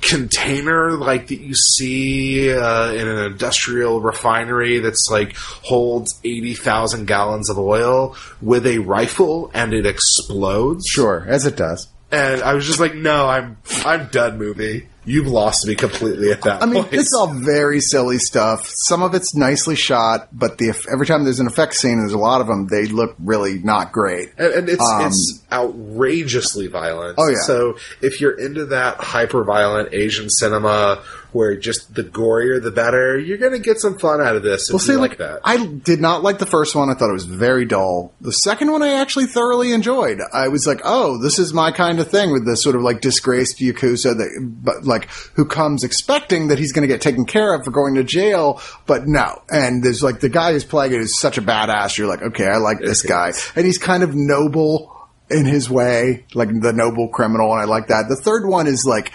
container like that you see uh, in an industrial refinery that's like holds 80,000 gallons of oil with a rifle and it explodes. sure, as it does. And I was just like, no, I'm I'm done movie. You've lost me completely at that point. I mean, point. it's all very silly stuff. Some of it's nicely shot, but the every time there's an effect scene, there's a lot of them. They look really not great. and, and it's Um, it's outrageously violent. Oh, yeah. So if you're into that hyper violent Asian cinema where just the gorier the better, you're gonna get some fun out of this. Well, see, like, like, that. I did not like the first one. I thought it was very dull. The second one, I actually thoroughly enjoyed. I was like, oh, this is my kind of thing with this sort of like disgraced yakuza that, but like, who comes expecting that he's going to get taken care of for going to jail, but no. And there's like the guy who's playing it is such a badass. You're like, okay, I like this guy, and he's kind of noble in his way, like the noble criminal, and I like that. The third one is like.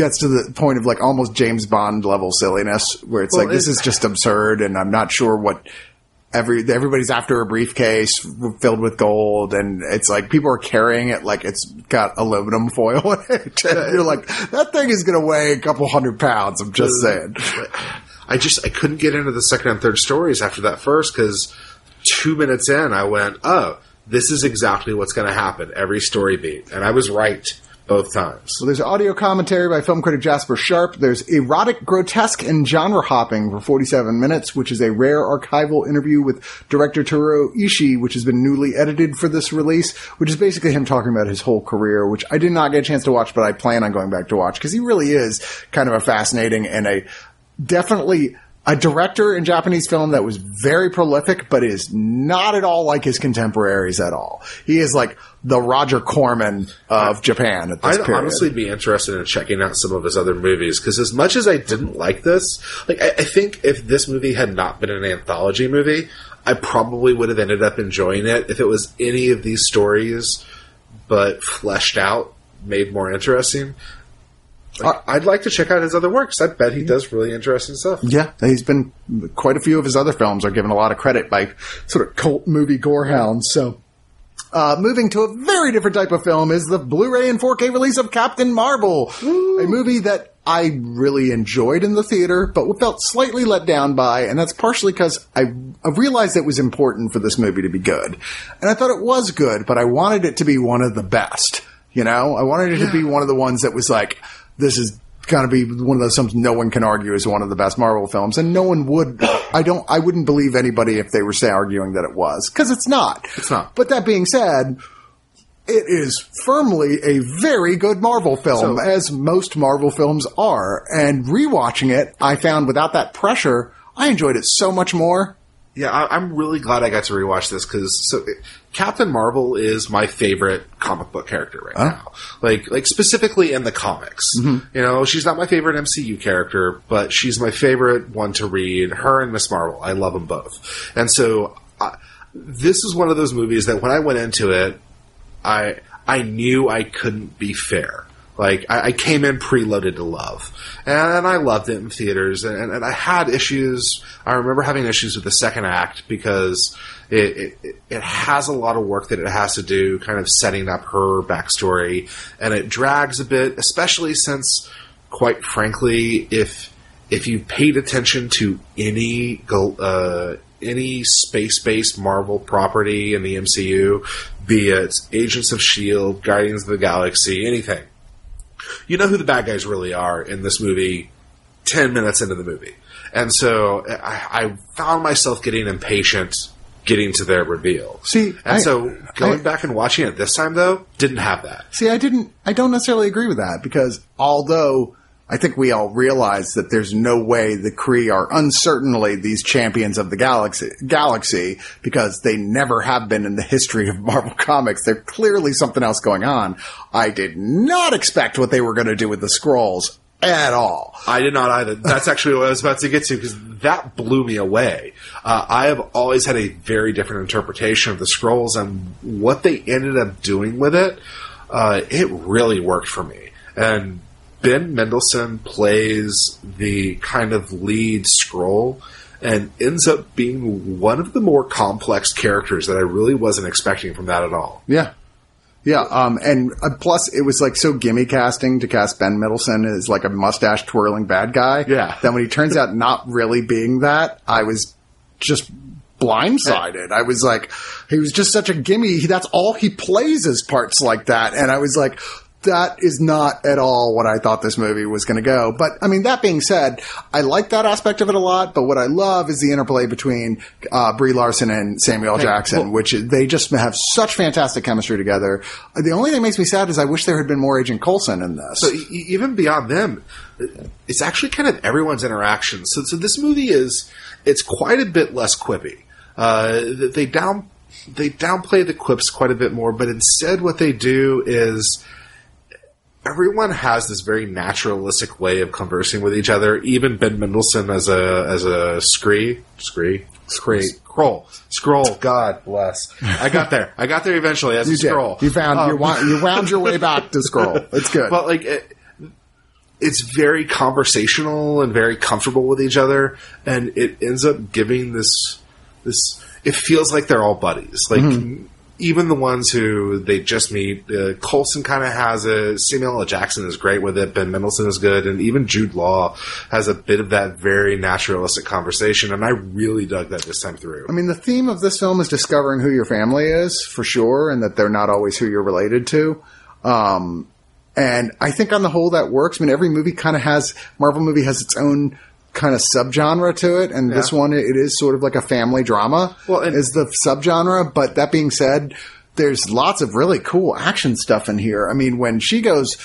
Gets to the point of like almost James Bond level silliness, where it's Well, like this is just absurd, and I'm not sure what every everybody's after a briefcase filled with gold, and it's like people are carrying it like it's got aluminum foil in it. And you're like, that thing is going to weigh a couple hundred pounds. I'm just saying. I just I couldn't get into the second and third stories after that first because two minutes in I went, oh, this is exactly what's going to happen every story beat, and I was right both times. So there's audio commentary by film critic Jasper Sharp. There's erotic, grotesque, and genre hopping for 47 minutes, which is a rare archival interview with director Teruo Ishii, which has been newly edited for this release, which is basically him talking about his whole career, which I did not get a chance to watch, but I plan on going back to watch because he really is kind of a fascinating and a definitely a director in Japanese film that was very prolific, but is not at all like his contemporaries at all. He is like the Roger Corman of Japan at this I'd period. honestly be interested in checking out some of his other movies because as much as I didn't like this, like I, I think if this movie had not been an anthology movie, I probably would have ended up enjoying it if it was any of these stories, but fleshed out, made more interesting. Like, I'd like to check out his other works. I bet he does really interesting stuff. Yeah, he's been quite a few of his other films are given a lot of credit by sort of cult movie gorehounds. So, uh, moving to a very different type of film is the Blu-ray and 4K release of Captain Marvel, a movie that I really enjoyed in the theater, but felt slightly let down by, and that's partially because I, I realized it was important for this movie to be good, and I thought it was good, but I wanted it to be one of the best. You know, I wanted it to be one of the ones that was like, this is going to be one of those films no one can argue is one of the best Marvel films, and no one would. I don't. I wouldn't believe anybody if they were say arguing that it was because it's not. It's not. But that being said, it is firmly a very good Marvel film, So- as most Marvel films are. And rewatching it, I found without that pressure, I enjoyed it so much more. Yeah, I, I'm really glad I got to rewatch this because so Captain Marvel is my favorite comic book character right now. Like, like specifically in the comics. Mm-hmm. You know, she's not my favorite MCU character, but she's my favorite one to read. Her and Miss Marvel, I love them both. And so, I, this is one of those movies that when I went into it, I I knew I couldn't be fair. Like I, I came in preloaded to love, and I loved it in theaters. And, and I had issues. I remember having issues with the second act because it, it it has a lot of work that it has to do, kind of setting up her backstory, and it drags a bit, especially since, quite frankly, if if you paid attention to any uh, any space-based Marvel property in the MCU, be it Agents of S.H.I.E.L.D., Guardians of the Galaxy, anything. You know who the bad guys really are in this movie 10 minutes into the movie. And so I, I found myself getting impatient getting to their reveal. See, and I- so going I- back and watching it this time, though, didn't have that. See, I didn't, I don't necessarily agree with that because although I think we all realize that there's no way the Kree are uncertainly these champions of the galaxy, galaxy because they never have been in the history of Marvel Comics. There's clearly something else going on. I did not expect what they were going to do with the Skrulls at all. I did not either. That's actually what I was about to get to because that blew me away. Uh, I have always had a very different interpretation of the Skrulls and what they ended up doing with it. Uh, it really worked for me. And Ben Mendelsohn plays the kind of lead Skrull and ends up being one of the more complex characters that I really wasn't expecting from that at all. Yeah. Yeah, um, and uh, plus it was like so gimme casting to cast Ben Middleton as like a mustache twirling bad guy. Yeah. Then when he turns out not really being that, I was just blindsided. I was like, he was just such a gimme. That's all he plays is parts like that. And I was like, that is not at all what I thought this movie was going to go. But I mean, that being said, I like that aspect of it a lot. But what I love is the interplay between uh, Brie Larson and Samuel Jackson, well- which is- they just have such fantastic chemistry together. Uh, The only thing that makes me sad is I wish there had been more Agent Coulson in this. So even beyond them, it's actually kind of everyone's interaction. So, so this movie is it's quite a bit less quippy. Uh, they down they downplay the quips quite a bit more, but instead what they do is everyone has this very naturalistic way of conversing with each other. Even Ben Mendelsohn as a as a scree scree scree Skrull Skrull. God bless. I got there. I got there eventually as you a did. Skrull. You found you, Um, wound, you wound your way back to Skrull. It's good. but like it, it's very conversational and very comfortable with each other and it ends up giving this this it feels like they're all buddies like Mm-hmm. Even the ones who they just meet uh, coulson kind of has a samuel L. jackson is great with it ben mendelsohn is good and even jude law has a bit of that very naturalistic conversation and i really dug that this time through I mean, the theme of this film is discovering who your family is for sure, and that they're not always who you're related to. Um, and I think on the whole that works. I mean, every movie kind of has Marvel movie has its own kind of subgenre to it, and this one it is sort of like a family drama. Well, and- is the subgenre. But that being said, there's lots of really cool action stuff in here. I mean, when she goes,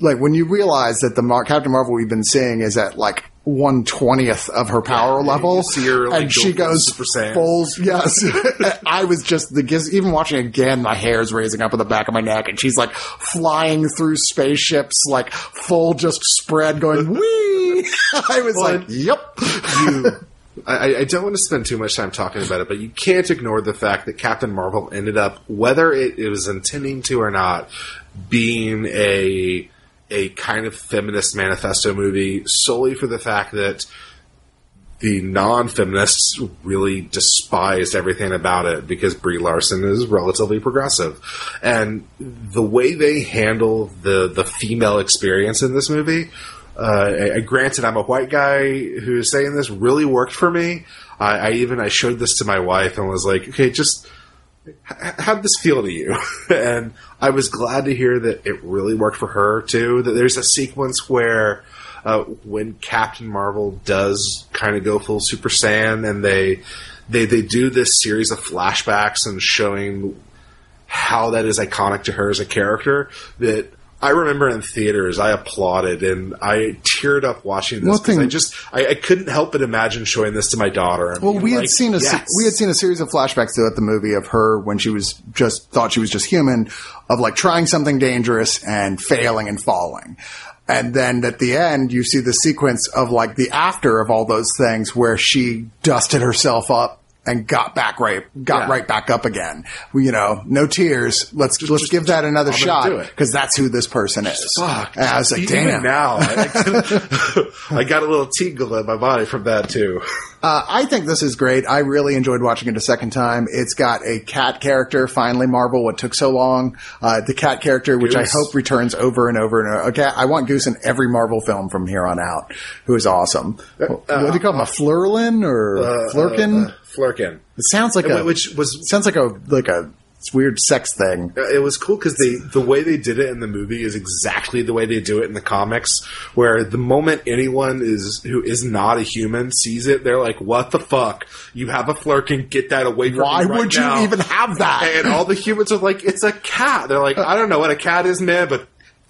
like when you realize that the Mar- Captain Marvel we've been seeing is at like one twentieth of her power Yeah, level, her, like, and she goes full Yes, I was just the giz- even watching again. My hair's raising up on the back of my neck, and she's like flying through spaceships, like full just spread, going wee. I was Well, like, "Yep." you I, I don't want to spend too much time talking about it, but you can't ignore the fact that Captain Marvel ended up, whether it, it was intending to or not, being a a kind of feminist manifesto movie solely for the fact that the non-feminists really despised everything about it because Brie Larson is relatively progressive, and the way they handle the the female experience in this movie. Uh, granted, I'm a white guy who's saying this really worked for me. I, I even I showed this to my wife and was like, okay, just how'd this feel to you? and I was glad to hear that it really worked for her too. That there's a sequence where uh, when Captain Marvel does kind of go full Super Saiyan, and they they they do this series of flashbacks and showing how that is iconic to her as a character. That I remember in theaters, I applauded and I teared up watching this because thing- I just I, I couldn't help but imagine showing this to my daughter. And Well, we had like, seen a yes. we had seen a series of flashbacks throughout the movie of her when she was just thought she was just human, of like trying something dangerous and failing and falling. And then at the end, you see the sequence of like the after of all those things where she dusted herself up and got back right, got Yeah. right back up again. You know, no tears. Let's let's just- give that another I'm shot because that's who this person is. Fuck. I was like, damn. now, I, I got a little tingle in my body from that too. Uh, I think this is great. I really enjoyed watching it a second time. It's got a cat character. Finally, Marvel, what took so long? Uh, the cat character, which Goose. I hope returns over and over and over. Okay, I want Goose in every Marvel film from here on out. Who is awesome? what do you call him? A Flurlin or Flerken? Flerken, It sounds like a which was sounds like a like a weird sex thing. Uh, It was cool because they the way they did it in the movie is exactly the way they do it in the comics. Where the moment anyone is who is not a human sees it, they're like, "What the fuck? You have a flerken? Get that away from Why me right would you even have that? And all the humans are like, "It's a cat." They're like, "I don't know what a cat is, man, but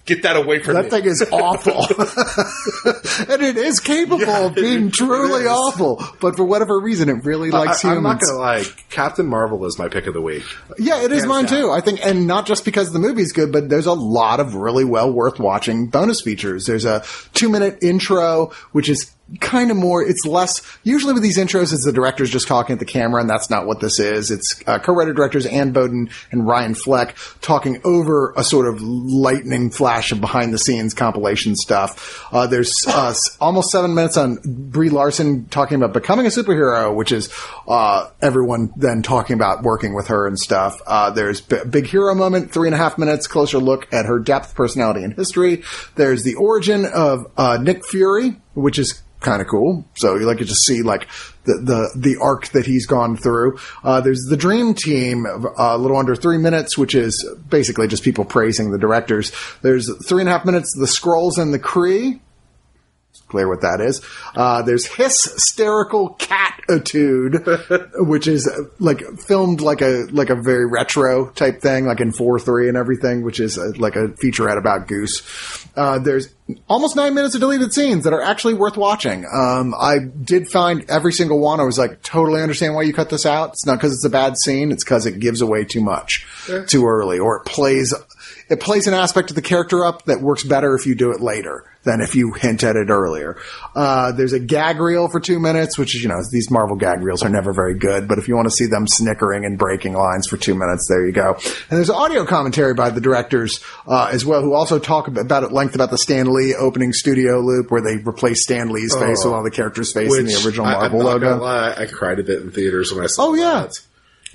get that away from That me." That thing is awful. and it is capable Yeah, of being truly is. awful. But for whatever reason, it really likes I, humans. am not gonna lie, Captain Marvel is my pick of the week. Yeah, it is Hands mine down. too. I think, and not just because the movie's good, but there's a lot of really well worth watching bonus features. There's a two minute intro, which is kind of more, it's less, usually with these intros, it's the directors just talking at the camera, and that's not what this is. It's uh, co-writer directors Ann Boden and Ryan Fleck talking over a sort of lightning flash of behind the scenes compilation stuff. Uh, there's uh, almost seven minutes on Brie Larson talking about becoming a superhero, which is uh, everyone then talking about working with her and stuff. Uh, there's b- big hero moment, three and a half minutes, closer look at her depth, personality, and history. There's the origin of uh, Nick Fury, which is kind of cool. So you like to just see like the, the, the arc that he's gone through. Uh, there's the dream team, uh, a little under three minutes, which is basically just people praising the directors. There's three and a half minutes, the Skrulls and the Kree. It's clear what that is. Uh, there's hysterical catitude, which is like filmed like a like a very retro type thing, like in four three and everything, which is uh like a featurette about Goose. Uh, there's almost nine minutes of deleted scenes that are actually worth watching. Um, I did find every single one. I was like, totally understand why you cut this out. It's not because it's a bad scene. It's because it gives away too much too early, or it plays it plays an aspect of the character up that works better if you do it later than if you hint at it earlier. Uh, there's a gag reel for two minutes, which is, you know, these Marvel gag reels are never very good, but if you want to see them snickering and breaking lines for two minutes, there you go. And there's audio commentary by the directors, uh, as well, who also talk about at length about the Stan Lee opening studio loop where they replace Stan Lee's face with all the characters' face in the original Marvel not logo. lie, I cried a bit in theaters when I saw. It. Oh, yeah. that.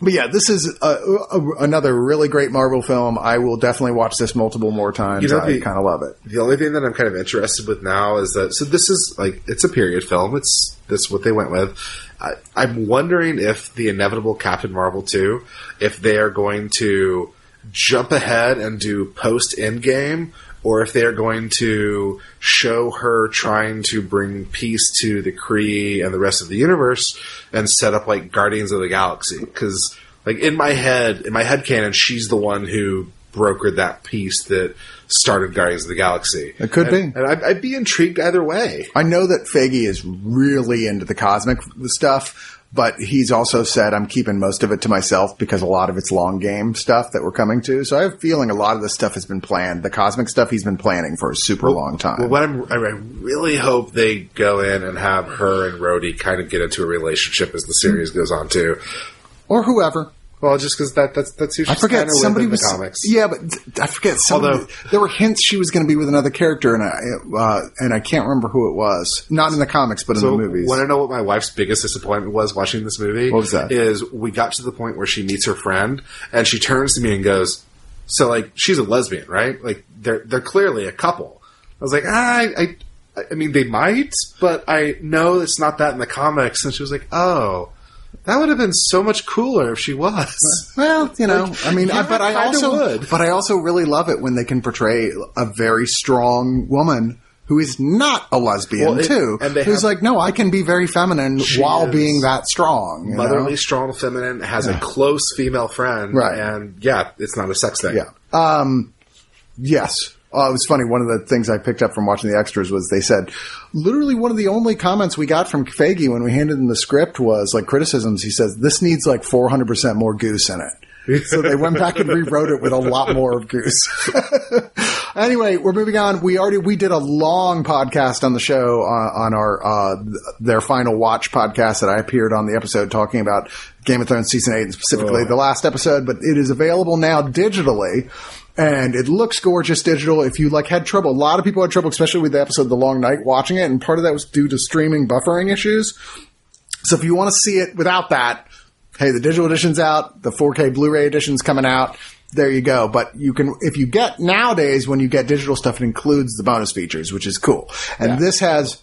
But yeah, this is a, a, another really great Marvel film. I will definitely watch this multiple more times. You know, I kind of love it. The only thing that I'm kind of interested with now is that so this is like it's a period film. It's this what they went with. I, I'm wondering if the inevitable Captain Marvel two, if they are going to jump ahead and do post Endgame, or if they are going to show her trying to bring peace to the Kree and the rest of the universe and set up like Guardians of the Galaxy. Because like in my head, in my head canon, she's the one who brokered that peace that started Guardians of the Galaxy. It could And- be. and I'd, I'd be intrigued either way. I know that Feige is really into the cosmic stuff, but he's also said I'm keeping most of it to myself because a lot of it's long game stuff that we're coming to. So I have a feeling a lot of this stuff has been planned. The cosmic stuff he's been planning for a super long time. Well, what I'm, I really hope they go in and have her and Rhodey kind of get into a relationship as the series goes on too. or whoever. Well, just because that that's that's who I she's forget kind of somebody with in was the comics. yeah, but I forget. Somebody, Although- there were hints she was going to be with another character, and I uh, and I can't remember who it was. Not in the comics, but in the movies. want to know what my wife's biggest disappointment was watching this movie? What was that? Is we got to the point where she meets her friend and she turns to me and goes, "So like she's a lesbian, right? Like they're they're clearly a couple." I was like, ah, I, I I mean they might, but I know it's not that in the comics. And she was like, "Oh." That would have been so much cooler if she was. Well, you know, I mean, yeah, I, but I also, would. but I also really love it when they can portray a very strong woman who is not a lesbian Well, it- too, who's have- like, no, I can be very feminine while being that strong. you know? Motherly, strong, feminine, has a close female friend, Right. And yeah, it's not a sex thing. Yeah. Um, yes. Uh, it was funny. One of the things I picked up from watching the extras was they said literally one of the only comments we got from Feige when we handed him the script was like criticisms. He says this needs like 400% more goose in it. so they went back and rewrote it with a lot more of goose. anyway, we're moving on. We already we did a long podcast on the show uh, on our uh, their final watch podcast that I appeared on the episode talking about Game of Thrones season eight and specifically Oh. the last episode. But it is available now digitally. And it looks gorgeous digital. If you like had trouble, a lot of people had trouble, especially with the episode The Long Night, watching it, and part of that was due to streaming buffering issues. So if you want to see it without that, hey, the digital edition's out, the 4K Blu-ray edition's coming out. There you go. But you can, if you get nowadays, when you get digital stuff, it includes the bonus features, which is cool. And this has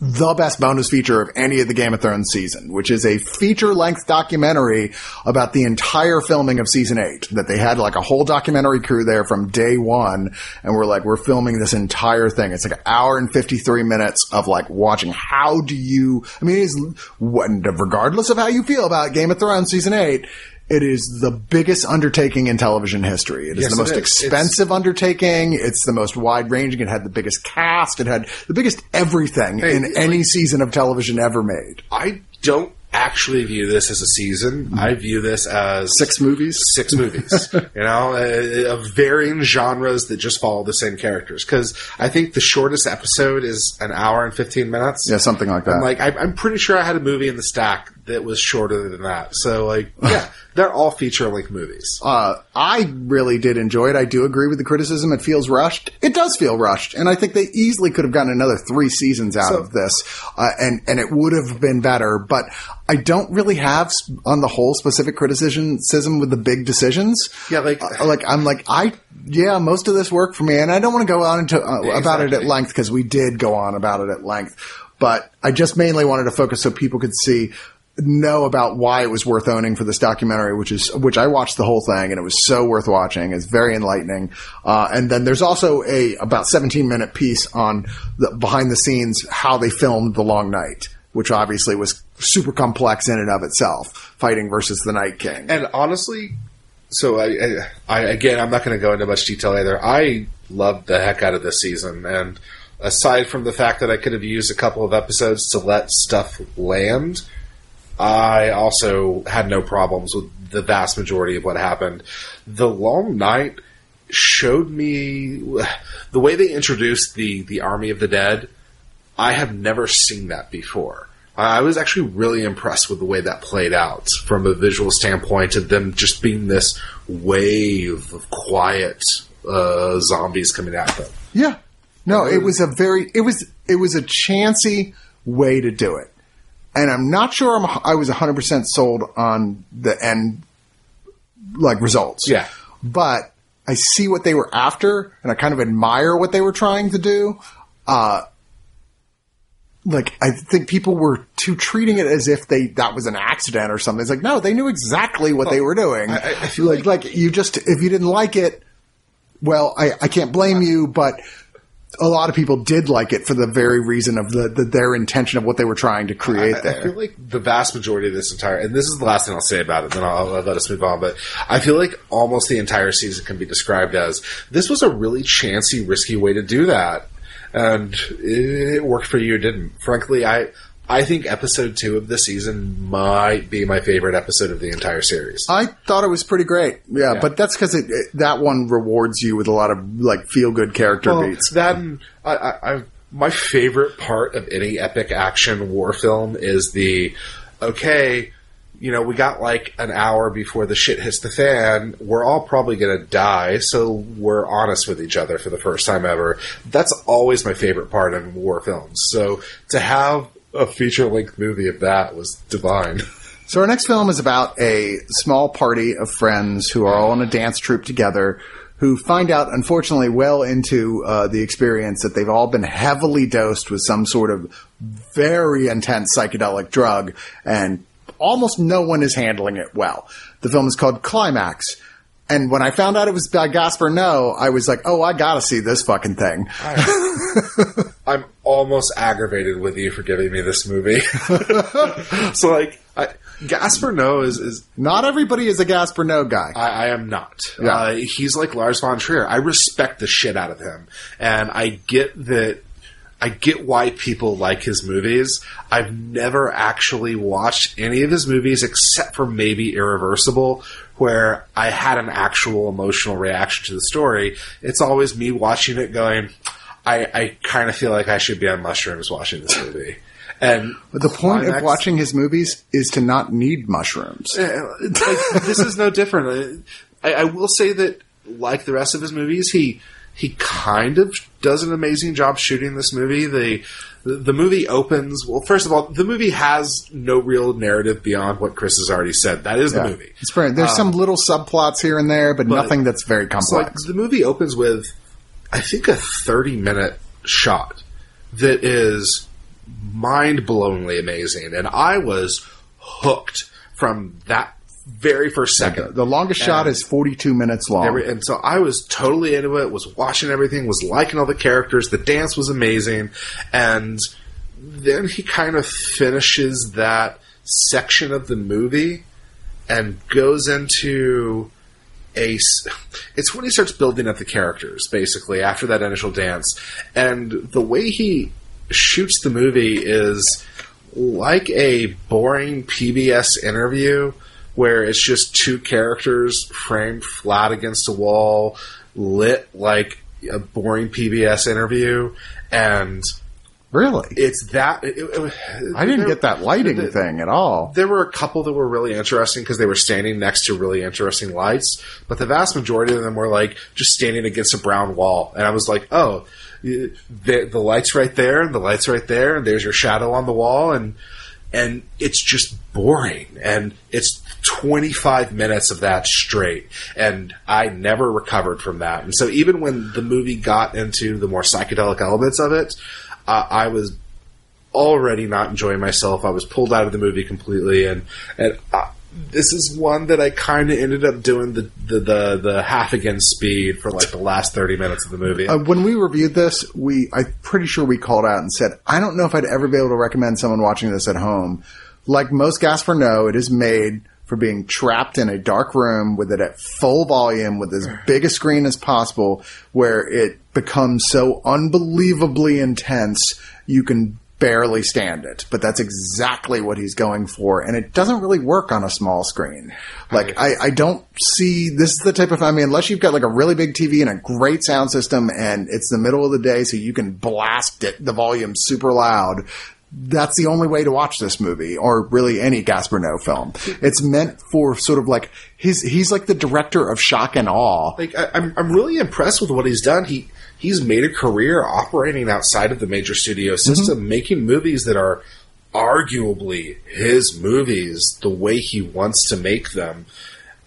the best bonus feature of any of the Game of Thrones season, which is a feature length documentary about the entire filming of season eight. That they had like a whole documentary crew there from day one, and we're like, we're filming this entire thing. It's like an hour and 53 minutes of like watching how do you, I mean, it's, regardless of how you feel about Game of Thrones season eight, it is the biggest undertaking in television history. It is Yes, the most is. expensive undertaking. It's the most wide ranging. It had the biggest cast. It had the biggest everything Hey, in it's any season of television ever made. I don't actually view this as a season. I view this as Six movies. six movies, you know, uh, of varying genres that just follow the same characters. Because I think the shortest episode is an hour and fifteen minutes. Yeah, something like that. I'm like, I, I'm pretty sure I had a movie in the stack that was shorter than that. So, like, yeah, they're all feature length movies. Uh, I really did enjoy it. I do agree with the criticism. It feels rushed. It does feel rushed, and I think they easily could have gotten another three seasons out So- of this, uh, and and it would have been better. But I don't really have, on the whole, specific criticism with the big decisions. Yeah, like- Uh, like I'm like I yeah, most of this worked for me, and I don't want to go on into uh, Yeah, about it at length because we did go on about it at length. But I just mainly wanted to focus so people could see know about why it was worth owning for this documentary, which is which I watched the whole thing and it was so worth watching. It's very enlightening. Uh, and then there's also a about 17 minute piece on the behind the scenes how they filmed the Long Night, which obviously was super complex in and of itself, fighting versus the Night King. And honestly, so I, I, I again, I'm not going to go into much detail either. I loved the heck out of this season, and aside from the fact that I could have used a couple of episodes to let stuff land, I also had no problems with the vast majority of what happened. The Long Night showed me the way they introduced the the Army of the Dead. I have never seen that before. I was actually really impressed with the way that played out from a visual standpoint of them just being this wave of quiet uh, zombies coming at them. Yeah. No, it was a very it was it was a chancy way to do it. And I'm not sure I'm, I was 100% sold on the end like results. Yeah. But I see what they were after and I kind of admire what they were trying to do. Uh like I think people were too treating it as if they that was an accident or something. It's like no, they knew exactly what they were doing. I- I feel like, like you just if you didn't like it, well, I, I can't blame you, but a lot of people did like it for the very reason of the, the their intention of what they were trying to create I, I feel like the vast majority of this entire, and this is the last thing I'll say about it, then I'll, I'll let us move on. But I feel like almost the entire season can be described as this was a really chancy, risky way to do that, and it, it worked for you. It didn't. Frankly, I I think episode two of the season might be my favorite episode of the entire series. I thought it was pretty great. Yeah, Yeah. but that's because it, it, that one rewards you with a lot of like feel good character Well, beats. that and I, I, I, my favorite part of any epic action war film is the okay. You know, we got like an hour before the shit hits the fan. We're all probably going to die, so we're honest with each other for the first time ever. That's always my favorite part in war films. So to have a feature length movie of that was divine. So our next film is about a small party of friends who are all in a dance troupe together who find out, unfortunately, well into uh, the experience that they've all been heavily dosed with some sort of very intense psychedelic drug and almost no one is handling it well. The film is called Climax. And when I found out it was by Gaspar Noé, I was like, oh, I gotta see this fucking thing. I'm almost aggravated with you for giving me this movie. so like, I, Gaspar Noé is, is Not everybody is a Gaspar Noé guy. I, I am not. Yeah. Uh, he's like Lars von Trier. I respect the shit out of him, and I get that. I get why people like his movies. I've never actually watched any of his movies except for maybe Irreversible, where I had an actual emotional reaction to the story. It's always me watching it going, I, I kind of feel like I should be on mushrooms watching this movie. And But the point of watching his movies is to not need mushrooms. like, this is no different. I, I will say that, like the rest of his movies, he he kind of does an amazing job shooting this movie. The the movie opens well. First of all, the movie has no real narrative beyond what Chris has already said. That is the movie. There's some um, little subplots here and there, but, but- nothing that's very So like complex. the movie opens with, I think, a thirty minute shot that is mind blowingly amazing, and I was hooked from that very first second. The longest shot is 42 minutes long. Every, and so I was totally into it, was watching everything, was liking all the characters, the dance was amazing, and then he kind of finishes that section of the movie and goes into a. It's when he starts building up the characters, basically, after that initial dance. And the way he shoots the movie is like a boring PBS interview where it's just two characters framed flat against a wall, lit like a boring PBS interview, and really? it's that. It, it- I didn't there- get that lighting the- thing at all. There were a couple that were really interesting because they were standing next to really interesting lights, but the vast majority of them were like just standing against a brown wall, and I was like, oh. The, the lights right there, and the lights right there, and there's your shadow on the wall, and and it's just boring and it's 25 minutes of that straight and i never recovered from that and so even when the movie got into the more psychedelic elements of it uh, i was already not enjoying myself i was pulled out of the movie completely and and uh, this is one that I kind of ended up doing the, the, the, the half again speed for like the last 30 minutes of the movie. Uh, when we reviewed this, we I'm pretty sure we called out and said, I don't know if I'd ever be able to recommend someone watching this at home. Like most Gaspar Noé, it is made for being trapped in a dark room with it at full volume with as big a screen as possible where it becomes so unbelievably intense you can barely stand it. But that's exactly what he's going for. And it doesn't really work on a small screen. Like, I, I don't see, this is the type of, I mean, unless you've got like a really big TV and a great sound system and it's the middle of the day so you can blast it, the volume super loud. That's the only way to watch this movie, or really any Gaspar Noé film. It's meant for sort of like he's he's like the director of shock and awe. like I, I'm I'm really impressed with what he's done. He he's made a career operating outside of the major studio mm-hmm. system, making movies that are arguably his movies the way he wants to make them.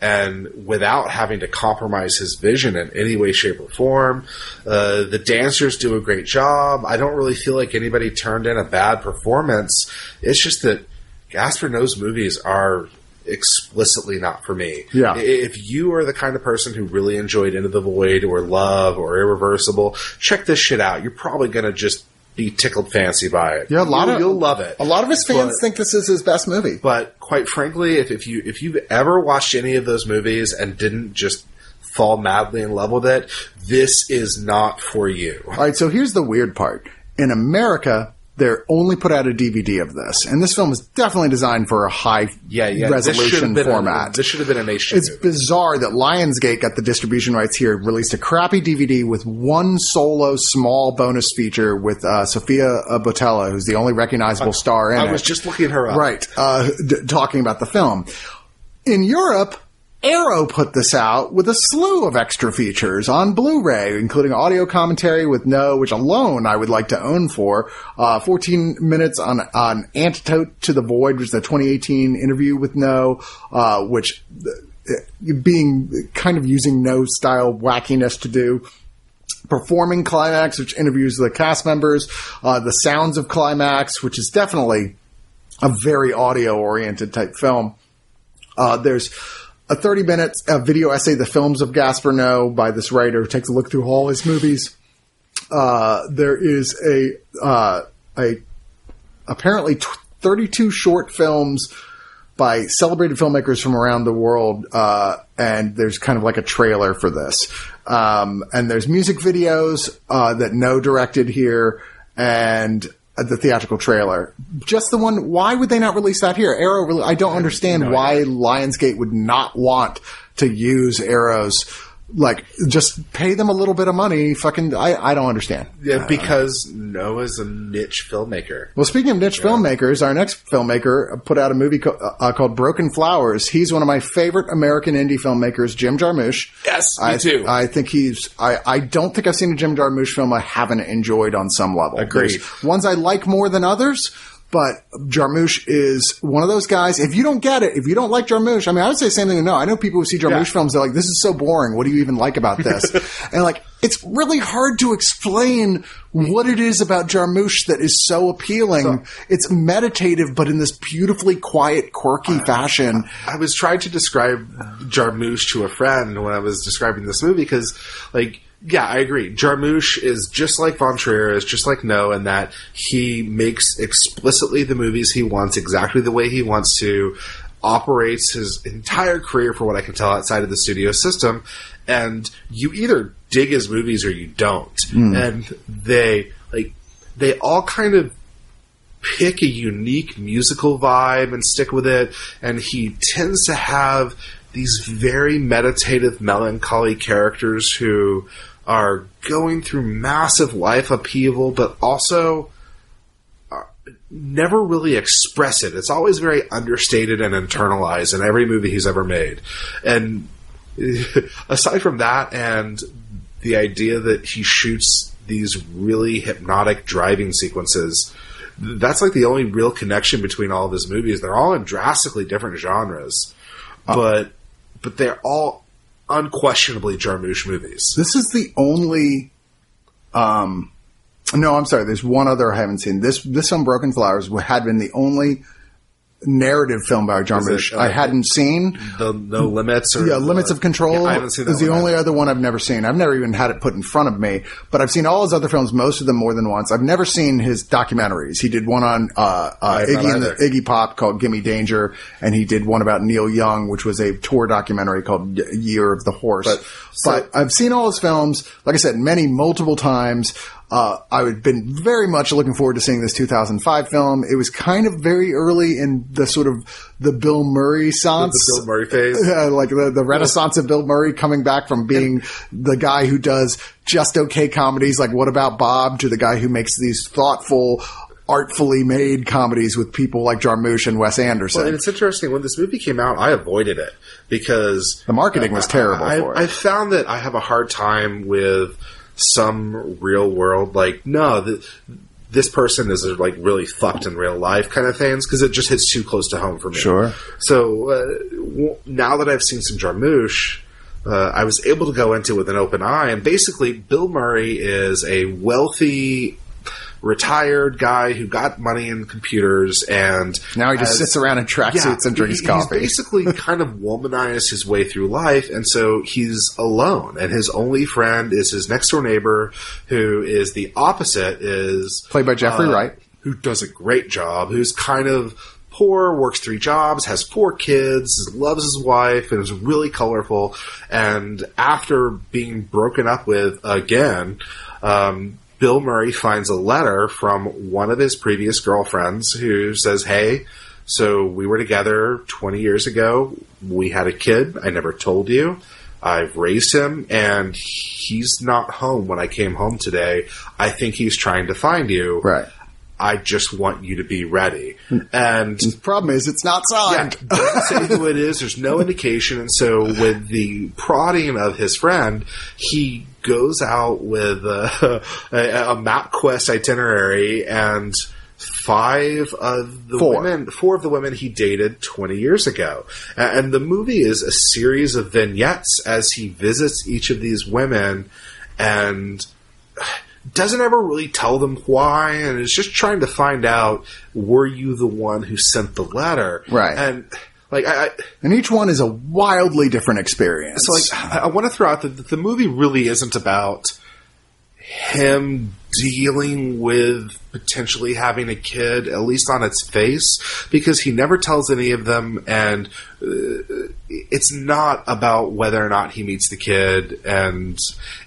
And without having to compromise his vision in any way, shape, or form, uh, the dancers do a great job. I don't really feel like anybody turned in a bad performance. It's just that Gaspar Noé's movies are explicitly not for me. Yeah. If you are the kind of person who really enjoyed Into the Void or Love or Irreversible, check this shit out. You're probably going to just be tickled fancy by it. Yeah, a lot you'll, of you'll love it. A lot of his fans But- think this is his best movie. But quite frankly, if, if you if you've ever watched any of those movies and didn't just fall madly in love with it, this is not for you. All right, so here's the weird part. In America, they're only put out a DVD of this, and this film is definitely designed for a high Yeah, yeah. resolution been format. A, this should have been an HD it's movie. bizarre that Lionsgate got the distribution rights here, released a crappy DVD with one solo small bonus feature with uh, Sofia Boutella, who's the only recognizable star in I it. was just looking her up. Right, uh, d- talking about the film. In Europe, Arrow put this out with a slew of extra features on Blu-ray, including audio commentary with Noé, which alone I would like to own for. Uh, 14 minutes on, on Antidote to the Void, which is the 2018 interview with Noé, uh, which, uh, being kind of using Noé style wackiness to do performing climax, which interviews the cast members, uh, the sounds of climax, which is definitely a very audio oriented type film. Uh, there's a 30 minute uh, video essay, The Films of Gaspar Noé, by this writer who takes a look through all his movies. Uh, there is a, uh, a, apparently t- 32 short films by celebrated filmmakers from around the world, uh, and there's kind of like a trailer for this. Um, and there's music videos uh, that Noé directed here, and the theatrical trailer. Just the one. Why would they not release that here? Arrow. Really, I don't understand why Lionsgate would not want to use Arrow's. Like, just pay them a little bit of money. Fucking, I, I don't understand. Yeah, because Noé's a niche filmmaker. Well, speaking of niche filmmakers, our next filmmaker put out a movie co- uh, called Broken Flowers. He's one of my favorite American indie filmmakers, Jim Jarmusch. Yes, me I, too. I think he's. I, I don't think I've seen a Jim Jarmusch film I haven't enjoyed on some level. Agreed. There's ones I like more than others, but Jarmusch is one of those guys. If you don't get it, if you don't like Jarmusch, I mean, I would say the same thing. No, I know people who see Jarmusch Yeah. films. They're like, "This is so boring. What do you even like about this?" and like, it's really hard to explain what it is about Jarmusch that is so appealing. it's meditative, but in this beautifully quiet, quirky fashion. I was trying to describe Jarmusch to a friend when I was describing this movie because, like, yeah, I agree. Jarmusch is just like Von Trier, is just like Noé, in that he makes explicitly the movies he wants exactly the way he wants to, operates his entire career, for what I can tell, outside of the studio system, and you either dig his movies or you don't. Hmm. And they, like, they all kind of pick a unique musical vibe and stick with it. And he tends to have these very meditative, melancholy characters who are going through massive life upheaval, but also never really express it. It's always very understated and internalized in every movie he's ever made. And aside from that, and the idea that he shoots these really hypnotic driving sequences, that's like the only real connection between all of his movies. They're all in drastically different genres, uh, but but they're all unquestionably Jarmusch movies. This is the only. Um, no, I'm sorry. There's one other I haven't seen. This this Unbroken Flowers had been the only narrative film by Jarmusch it, uh, I hadn't seen. The No Limits or Yeah, Limits of Control Yeah, I haven't seen that is the only either. other one I've never seen. I've never even had it put in front of me, but I've seen all his other films, most of them more than once. I've never seen his documentaries. He did one on uh, uh, Iggy and the. Iggy Pop called "Gimme Danger," and he did one about Neil Young, which was a tour documentary called "Year of the Horse." But- But, I've seen all his films, like I said, many multiple times. Uh, I've been very much looking forward to seeing this 2005 film. It was kind of very early in the sort of the Bill Murray sans the Bill Murray phase. uh, like the, the renaissance of Bill Murray coming back from being the guy who does just okay comedies like What About Bob to the guy who makes these thoughtful, artfully made comedies with people like Jarmusch and Wes Anderson. Well, and it's interesting when this movie came out, I avoided it because The marketing was terrible I, for it. I found that I have a hard time with some real world, like no, th- this person is like really fucked in real life kind of things because it just hits too close to home for me. Sure. So uh, w- now that I've seen some Jarmusch. Uh, I was able to go into it with an open eye, and basically, Bill Murray is a wealthy, retired guy who got money in computers, and now he just has- sits around in tracksuits and drinks he- coffee. He's basically kind of womanized his way through life, and so he's alone. And his only friend is his next door neighbor, who is the opposite. Is Played by Jeffrey uh, Wright. who does a great job. Who's kind of poor, works three jobs, has four kids, loves his wife, and is really colorful. And after being broken up with again. Um, Bill Murray finds a letter from one of his previous girlfriends who says, Hey, so we were together 20 years ago. We had a kid. I never told you. I've raised him and he's not home when I came home today. I think he's trying to find you. Right. I just want you to be ready. And The problem is it's not yeah, signed. doesn't say who it is. There's no indication, and so with the prodding of his friend, he goes out with a, a, a MapQuest itinerary and five of the Four. women, four of the women he dated 20 years ago. And the movie is a series of vignettes as he visits each of these women and doesn't ever really tell them why and is just trying to find out were you the one who sent the letter Right. and like I, I and each one is a wildly different experience. so like I, I want to throw out that the movie really isn't about him dealing with potentially having a kid, at least on its face, because he never tells any of them, and uh, it's not about whether or not he meets the kid, and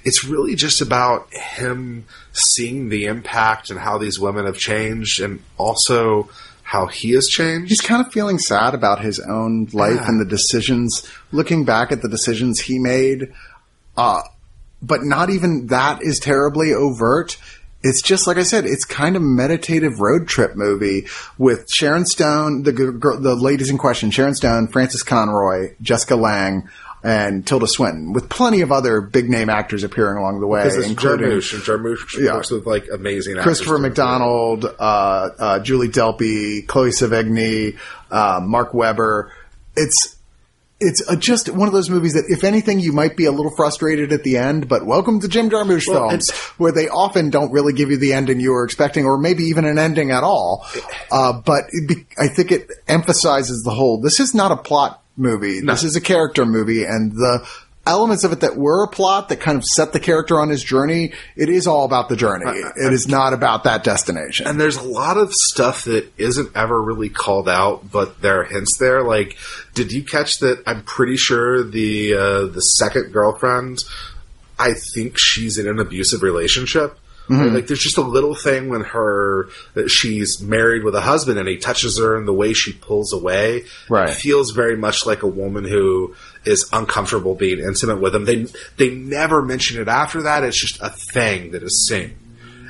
it's really just about him seeing the impact and how these women have changed, and also how he has changed. he's kind of feeling sad about his own life Yeah. and the decisions, looking back at the decisions he made. Uh, but not even that is terribly overt. It's just like I said, it's kind of meditative road trip movie with Sharon Stone, the girl, the ladies in question, Sharon Stone, Frances Conroy, Jessica Lange, and Tilda Swinton, with plenty of other big name actors appearing along the way, including Jarmusch, and Jarmusch Yeah. works with like amazing Christopher. McDonald, uh, uh, Julie Delpy, Chloe Sevigny, uh, Mark Webber. It's it's a, just one of those movies that, if anything, you might be a little frustrated at the end. But welcome to Jim Jarmusch Well, films, where they often don't really give you the ending you were expecting, or maybe even an ending at all. Uh, but it be, I think it emphasizes the whole. This is not a plot movie. This is a character movie, and the elements of it that were a plot that kind of set the character on his journey. It is all about the journey. It is not about that destination. And there's a lot of stuff that isn't ever really called out, but there are hints there. Like, did you catch that? I'm pretty sure the uh, the second girlfriend, I think she's in an abusive relationship. Mm-hmm. Like, there's just a little thing when her that she's married with a husband, and he touches her, and the way she pulls away, Right. feels very much like a woman who is uncomfortable being intimate with him. They they never mention it after that. It's just a thing that is seen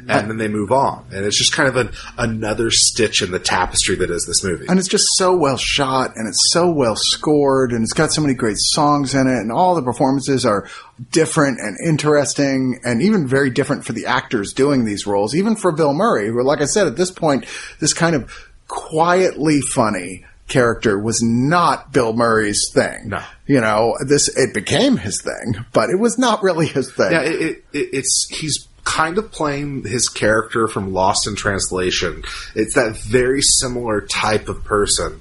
and then they move on. And it's just kind of an, another stitch in the tapestry that is this movie. and it's just so well shot and it's so well scored and it's got so many great songs in it and all the performances are different and interesting and even very different for the actors doing these roles even for bill murray who like i said at this point this kind of quietly funny character was not bill murray's thing No. you know this it became his thing but it was not really his thing yeah, it, it, it, it's he's kind of playing his character from Lost in Translation. It's that very similar type of person.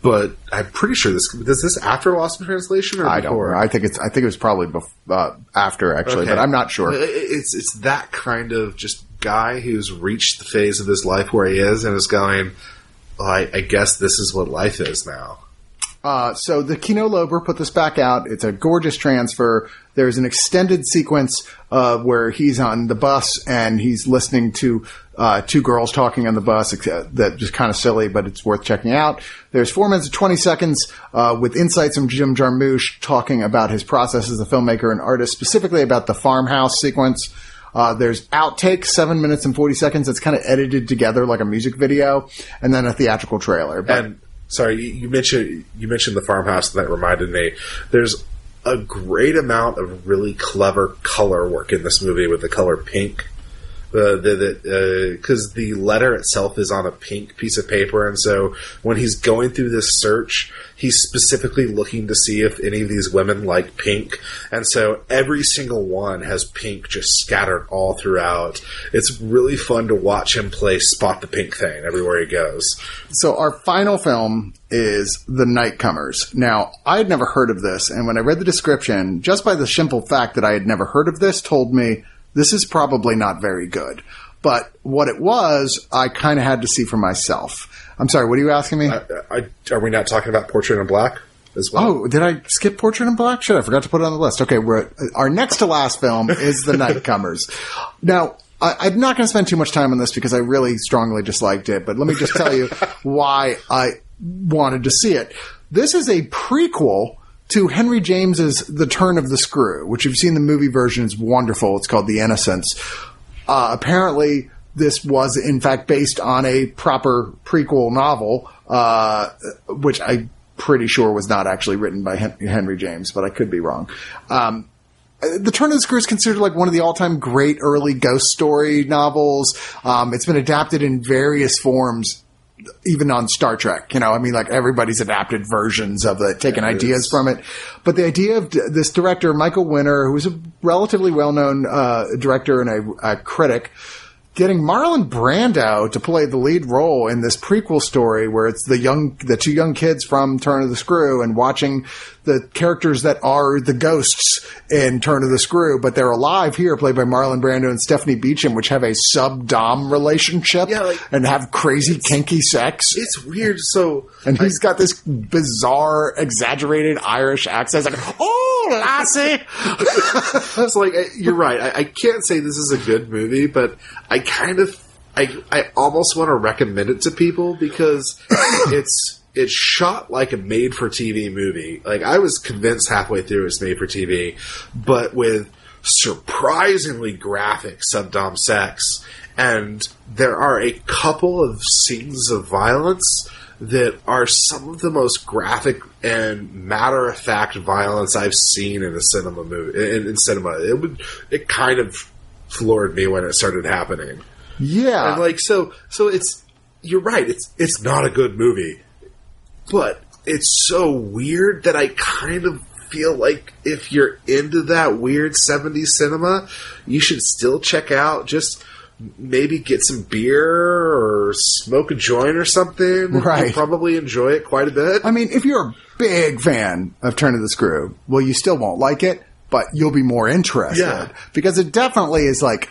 But I'm pretty sure this is this after Lost in Translation or I don't know. I think it's. I think it was probably bef- uh, after actually, Okay. but I'm not sure. It's it's that kind of just guy who's reached the phase of his life where he is and is going. Well, I, I guess this is what life is now. Uh, so the Kino Lorber put this back out. It's a gorgeous transfer. There's an extended sequence uh, where he's on the bus and he's listening to uh, two girls talking on the bus. ex- That just kind of silly, but it's worth checking out. There's four minutes and twenty seconds uh, with insights from Jim Jarmusch talking about his process as a filmmaker and artist, specifically about the farmhouse sequence. Uh, there's outtakes, seven minutes and 40 seconds. It's kind of edited together like a music video, and then a theatrical trailer. But And sorry, you, mentioned you mentioned the farmhouse, and that reminded me. There's a great amount of really clever color work in this movie with the color pink. The the because uh, the letter itself is on a pink piece of paper, and so when he's going through this search, he's specifically looking to see if any of these women like pink, and so every single one has pink just scattered all throughout. It's really fun to watch him play spot the pink thing everywhere he goes. So our final film is The Nightcomers. Now, I had never heard of this, and when I read the description, just by the simple fact that I had never heard of this told me this is probably not very good. But what it was, I kind of had to see for myself. I'm sorry, what are you asking me? I, I, are we not talking about Portrait in Black as well? Oh, did I skip Portrait in Black? Shit, I forgot to put it on the list. Okay, we're our next to last film is The Nightcomers. Now, I, I'm not going to spend too much time on this because I really strongly disliked it, but let me just tell you why I wanted to see it. This is a prequel to Henry James's The Turn of the Screw, which you've seen the movie version is wonderful. It's called The Innocents. Uh, apparently, this was in fact based on a proper prequel novel, uh, which I'm pretty sure was not actually written by Henry James, but I could be wrong. Um, the Turn of the Screw is considered like one of the all-time great early ghost story novels. Um, it's been adapted in various forms, even on Star Trek. You know, I mean, like everybody's adapted versions of it, taking ideas from it. But the idea of d- this director, Michael Winner, who was a relatively well-known uh, director and a, a critic, getting Marlon Brando to play the lead role in this prequel story where it's the young, the two young kids from Turn of the Screw and watching the characters that are the ghosts in Turn of the Screw, but they're alive here, played by Marlon Brando and Stephanie Beacham, which have a sub-dom relationship Yeah, like- and have crazy kinky sex. It's weird. So And he's got this bizarre, exaggerated Irish accent. It's like, oh, lassie! it's like you're right. I, I can't say this is a good movie, but I kind of, I, I almost want to recommend it to people because it's it's shot like a made-for-TV movie. Like I was convinced halfway through it's made for TV, but with surprisingly graphic subdom sex, and there are a couple of scenes of violence that are some of the most graphic and matter of fact violence I've seen in a cinema movie in, in cinema. It would it kind of floored me when it started happening. Yeah. And like so so it's you're right, it's it's not a good movie. But it's so weird that I kind of feel like if you're into that weird 70s cinema, you should still check out just maybe get some beer or smoke a joint or something. Right. You'll probably enjoy it quite a bit. I mean, if you're a big fan of Turn of the Screw, well, you still won't like it, but you'll be more interested. Yeah. Because it definitely is like,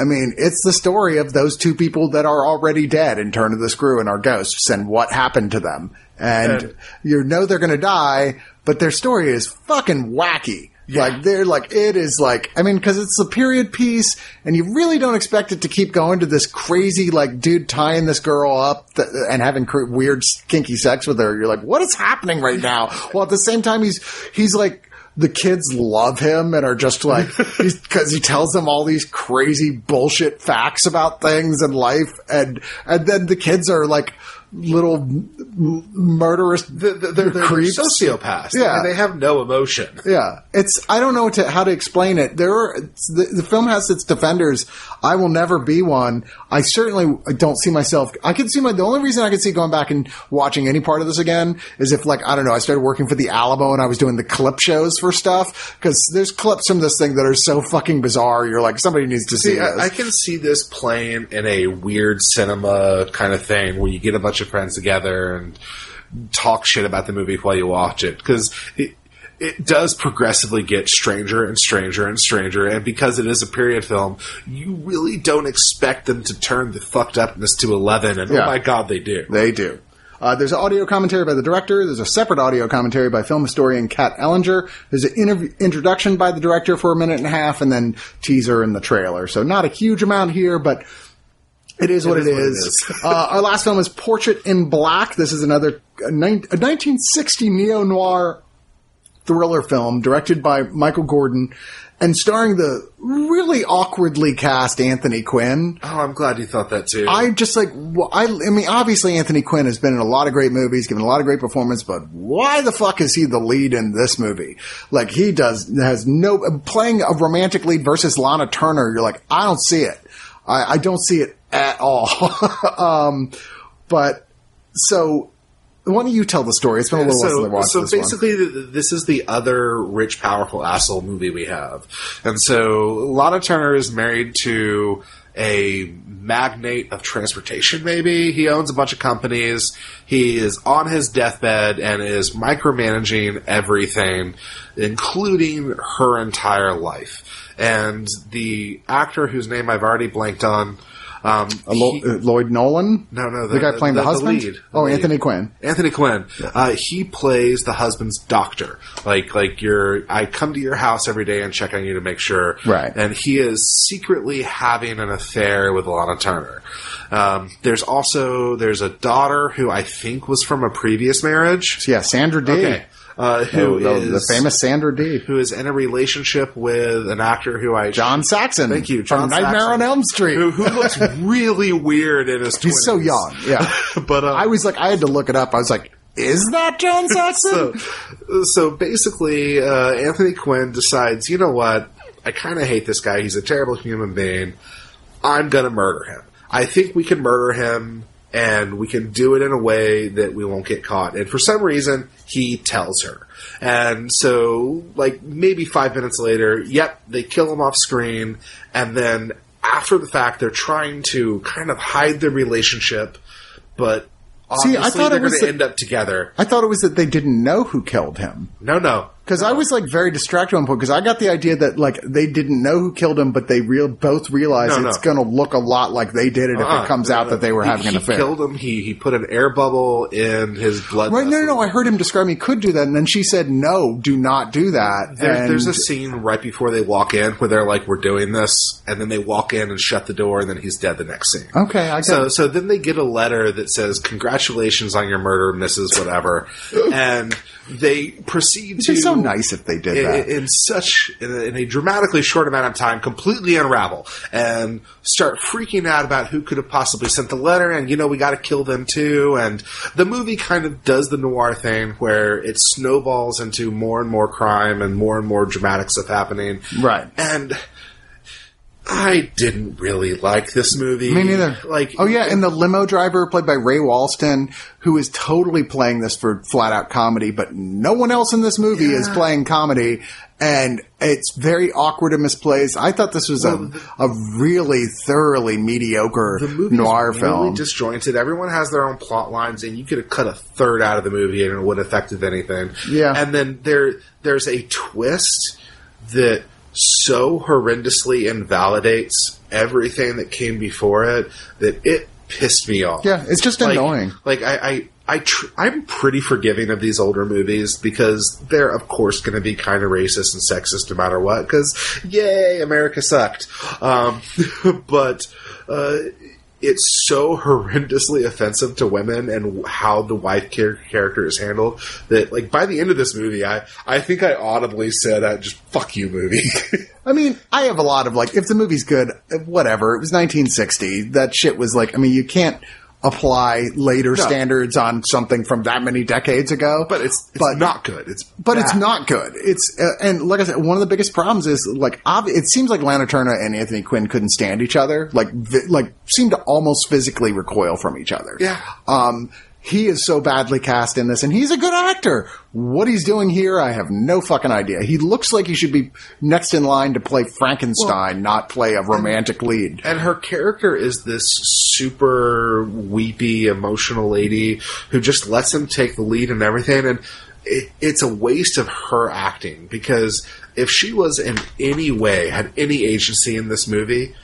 I mean, it's the story of those two people that are already dead in Turn of the Screw and are ghosts and what happened to them. And, And- you know they're going to die, but their story is fucking wacky. Yeah. Like they're like it is like I mean because it's a period piece and you really don't expect it to keep going to this crazy like dude tying this girl up th- and having cr- weird kinky sex with her. You're like what is happening right now? Well, at the same time he's he's like the kids love him and are just like because he tells them all these crazy bullshit facts about things and life and and then the kids are like little murderous they're, they're, they're creeps. sociopaths. Yeah. I mean, they have no emotion. Yeah, it's I don't know to, how to explain it. There, are, the, the film has its defenders. I will never be one. I certainly don't see myself. I could see my. The only reason I could see going back and watching any part of this again is if, like, I don't know, I started working for the Alamo and I was doing the clip shows for stuff because there's clips from this thing that are so fucking bizarre. You're like, somebody needs to see, See, this. I, I can see this playing in a weird cinema kind of thing where you get a bunch of friends together and talk shit about the movie while you watch it because it it does progressively get stranger and stranger and stranger, and because it is a period film, you really don't expect them to turn the fucked upness to eleven, and oh Yeah. oh my god, they do. They do. Uh, there's an audio commentary by the director. There's a separate audio commentary by film historian Kat Ellinger. There's an interv- introduction by the director for a minute and a half, and then teaser in the trailer. So not a huge amount here, but it is what is it what it is. is. uh, our last film is Portrait in Black. This is another a, nine- a 1960 neo noir thriller film directed by Michael Gordon and starring the really awkwardly cast Anthony Quinn. Oh, I'm glad you thought that too. I just like well, I. I mean, obviously Anthony Quinn has been in a lot of great movies, given a lot of great performance, but why the fuck is he the lead in this movie? Like he does has no playing a romantic lead versus Lana Turner. You're like, I don't see it. I, I don't see it at all. um, but so. Why don't you tell the story? It's been a little while since I so, watched so this one. basically, th- this is the other rich, powerful asshole movie we have, and so Lana Turner is married to a magnate of transportation. Maybe he owns a bunch of companies. He is on his deathbed and is micromanaging everything, including her entire life. And the actor whose name I've already blanked on. Um, Uh, Lo- he- uh, Lloyd Nolan? no, no, the, guy playing the, husband. lead. The oh, lead. Anthony Quinn. Anthony Quinn. Uh, he plays the husband's doctor. Like, like you're, I come to your house every day and check on you to make sure. Right. And he is secretly having an affair with Lana Turner. Um, there's also, there's a daughter who I think was from a previous marriage. Yeah, Sandra Dee. Okay. Uh, who the, is the famous Sandra Dee. who is in a relationship with an actor who I John Saxon. Thank you, from John Nightmare Saxon. on Elm Street. who, who looks really weird in his. He's so young. Yeah. but um, I was like, I had to look it up. I was like, is that John Saxon? so, so basically, uh, Anthony Quinn decides, you know what? I kind of hate this guy. He's a terrible human being. I'm gonna murder him. I think we can murder him, and we can do it in a way that we won't get caught. And for some reason, he tells her. And so, like maybe five minutes later, yep, they kill him off screen, and then after the fact, they're trying to kind of hide their relationship, but. See, I thought it they're was going to end up together. I thought it was that they didn't know who killed him. No, no. Because I was like very distracted at one point because I got the idea that like they didn't know who killed him, but they real both realized No, it's no. going to look a lot like they did it if Uh-uh. it comes out that they were He- having an affair. he affair. killed him. He he put an air bubble in his blood. Right? No, no, no. I heard him describe he could do that, and then she said, "No, do not do that." There, and there's a scene right before they walk in where they're like, "We're doing this," and then they walk in and shut the door, and then he's dead. The next scene. okay, I get So, it. so then they get a letter that says, "Congratulations on your murder, Mrs. Whatever," and they proceed to so nice if they did in, that. in such in a, dramatically short amount of time completely unravel and start freaking out about who could have possibly sent the letter and you know we got to kill them too and the movie kind of does the noir thing where it snowballs into more and more crime and more and more dramatic stuff happening Right. and I didn't really like this movie. Me neither. Like, oh yeah, and the limo driver played by Ray Walston, who is totally playing this for flat out comedy, but no one else in this movie is playing comedy, and it's very awkward and misplaced. I thought this was a a really thoroughly mediocre noir really film. disjointed. Everyone has their own plot lines, and you could have cut a third out of the movie, and it wouldn't have affected anything. Yeah. and then there there's a twist that so horrendously invalidates everything that came before it that it pissed me off. yeah, it's just like, annoying. Like I, I, I tr- I'm pretty forgiving of these older movies because they're of course going to be kind of racist and sexist no matter what. Because yay, America sucked. Um, but uh, it's so horrendously offensive to women and how the wife char- character is handled that like by the end of this movie, I I think I audibly said, uh, "Just fuck you, movie." I mean, I have a lot of like, if the movie's good, whatever. It was 1960. That shit was like, I mean, you can't apply later standards on something from that many decades ago. but it's it's But- not good. It's but it's not good. It's uh, and like I said, one of the biggest problems is like ob- it seems like Lana Turner and Anthony Quinn couldn't stand each other. Like vi- like seemed to almost physically recoil from each other. Yeah. Um, he is so badly cast in this, and he's a good actor. What he's doing here, I have no fucking idea. He looks like he should be next in line to play Frankenstein, not play a romantic lead. And her character is this super weepy, emotional lady who just lets him take the lead and everything. And it, it's a waste of her acting because if she was in any way, had any agency in this movie,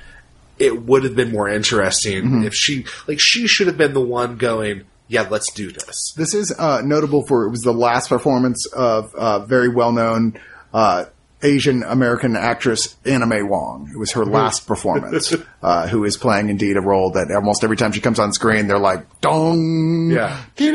it would have been more interesting mm-hmm. if she, like, she should have been the one going, yeah, let's do this. This is uh, notable for it was the last performance of uh, very well known uh, Asian American actress Anna May Wong. It was her last performance. uh, who is playing indeed a role that almost every time she comes on screen, they're like dong. Yeah. She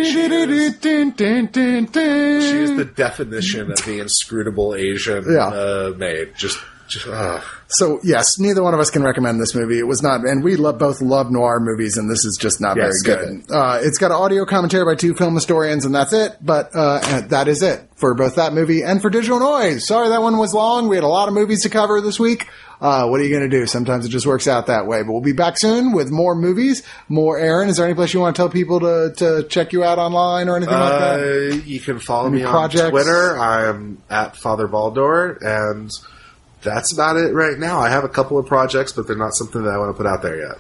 She is the definition of the inscrutable Asian Yeah. uh, maid. Just, just, uh. So yes, neither one of us can recommend this movie. It was not, and we love, both love noir movies, and this is just not Yeah, very good. Uh, it's got an audio commentary by two film historians, and that's it. But uh, that is it for both that movie and for Digital Noise. Sorry that one was long. We had a lot of movies to cover this week. Uh, what are you going to do? Sometimes it just works out that way. But we'll be back soon with more movies, more Aaron. Is there any place you want to tell people to, to check you out online or anything like that? Uh, you can follow Any me on? Twitter. I'm at Father Baldor, and that's about it right now. I have a couple of projects, but they're not something that I want to put out there yet.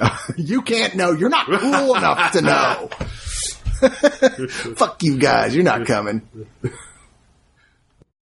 You can't know. You're not cool enough to know. Fuck you guys. You're not coming.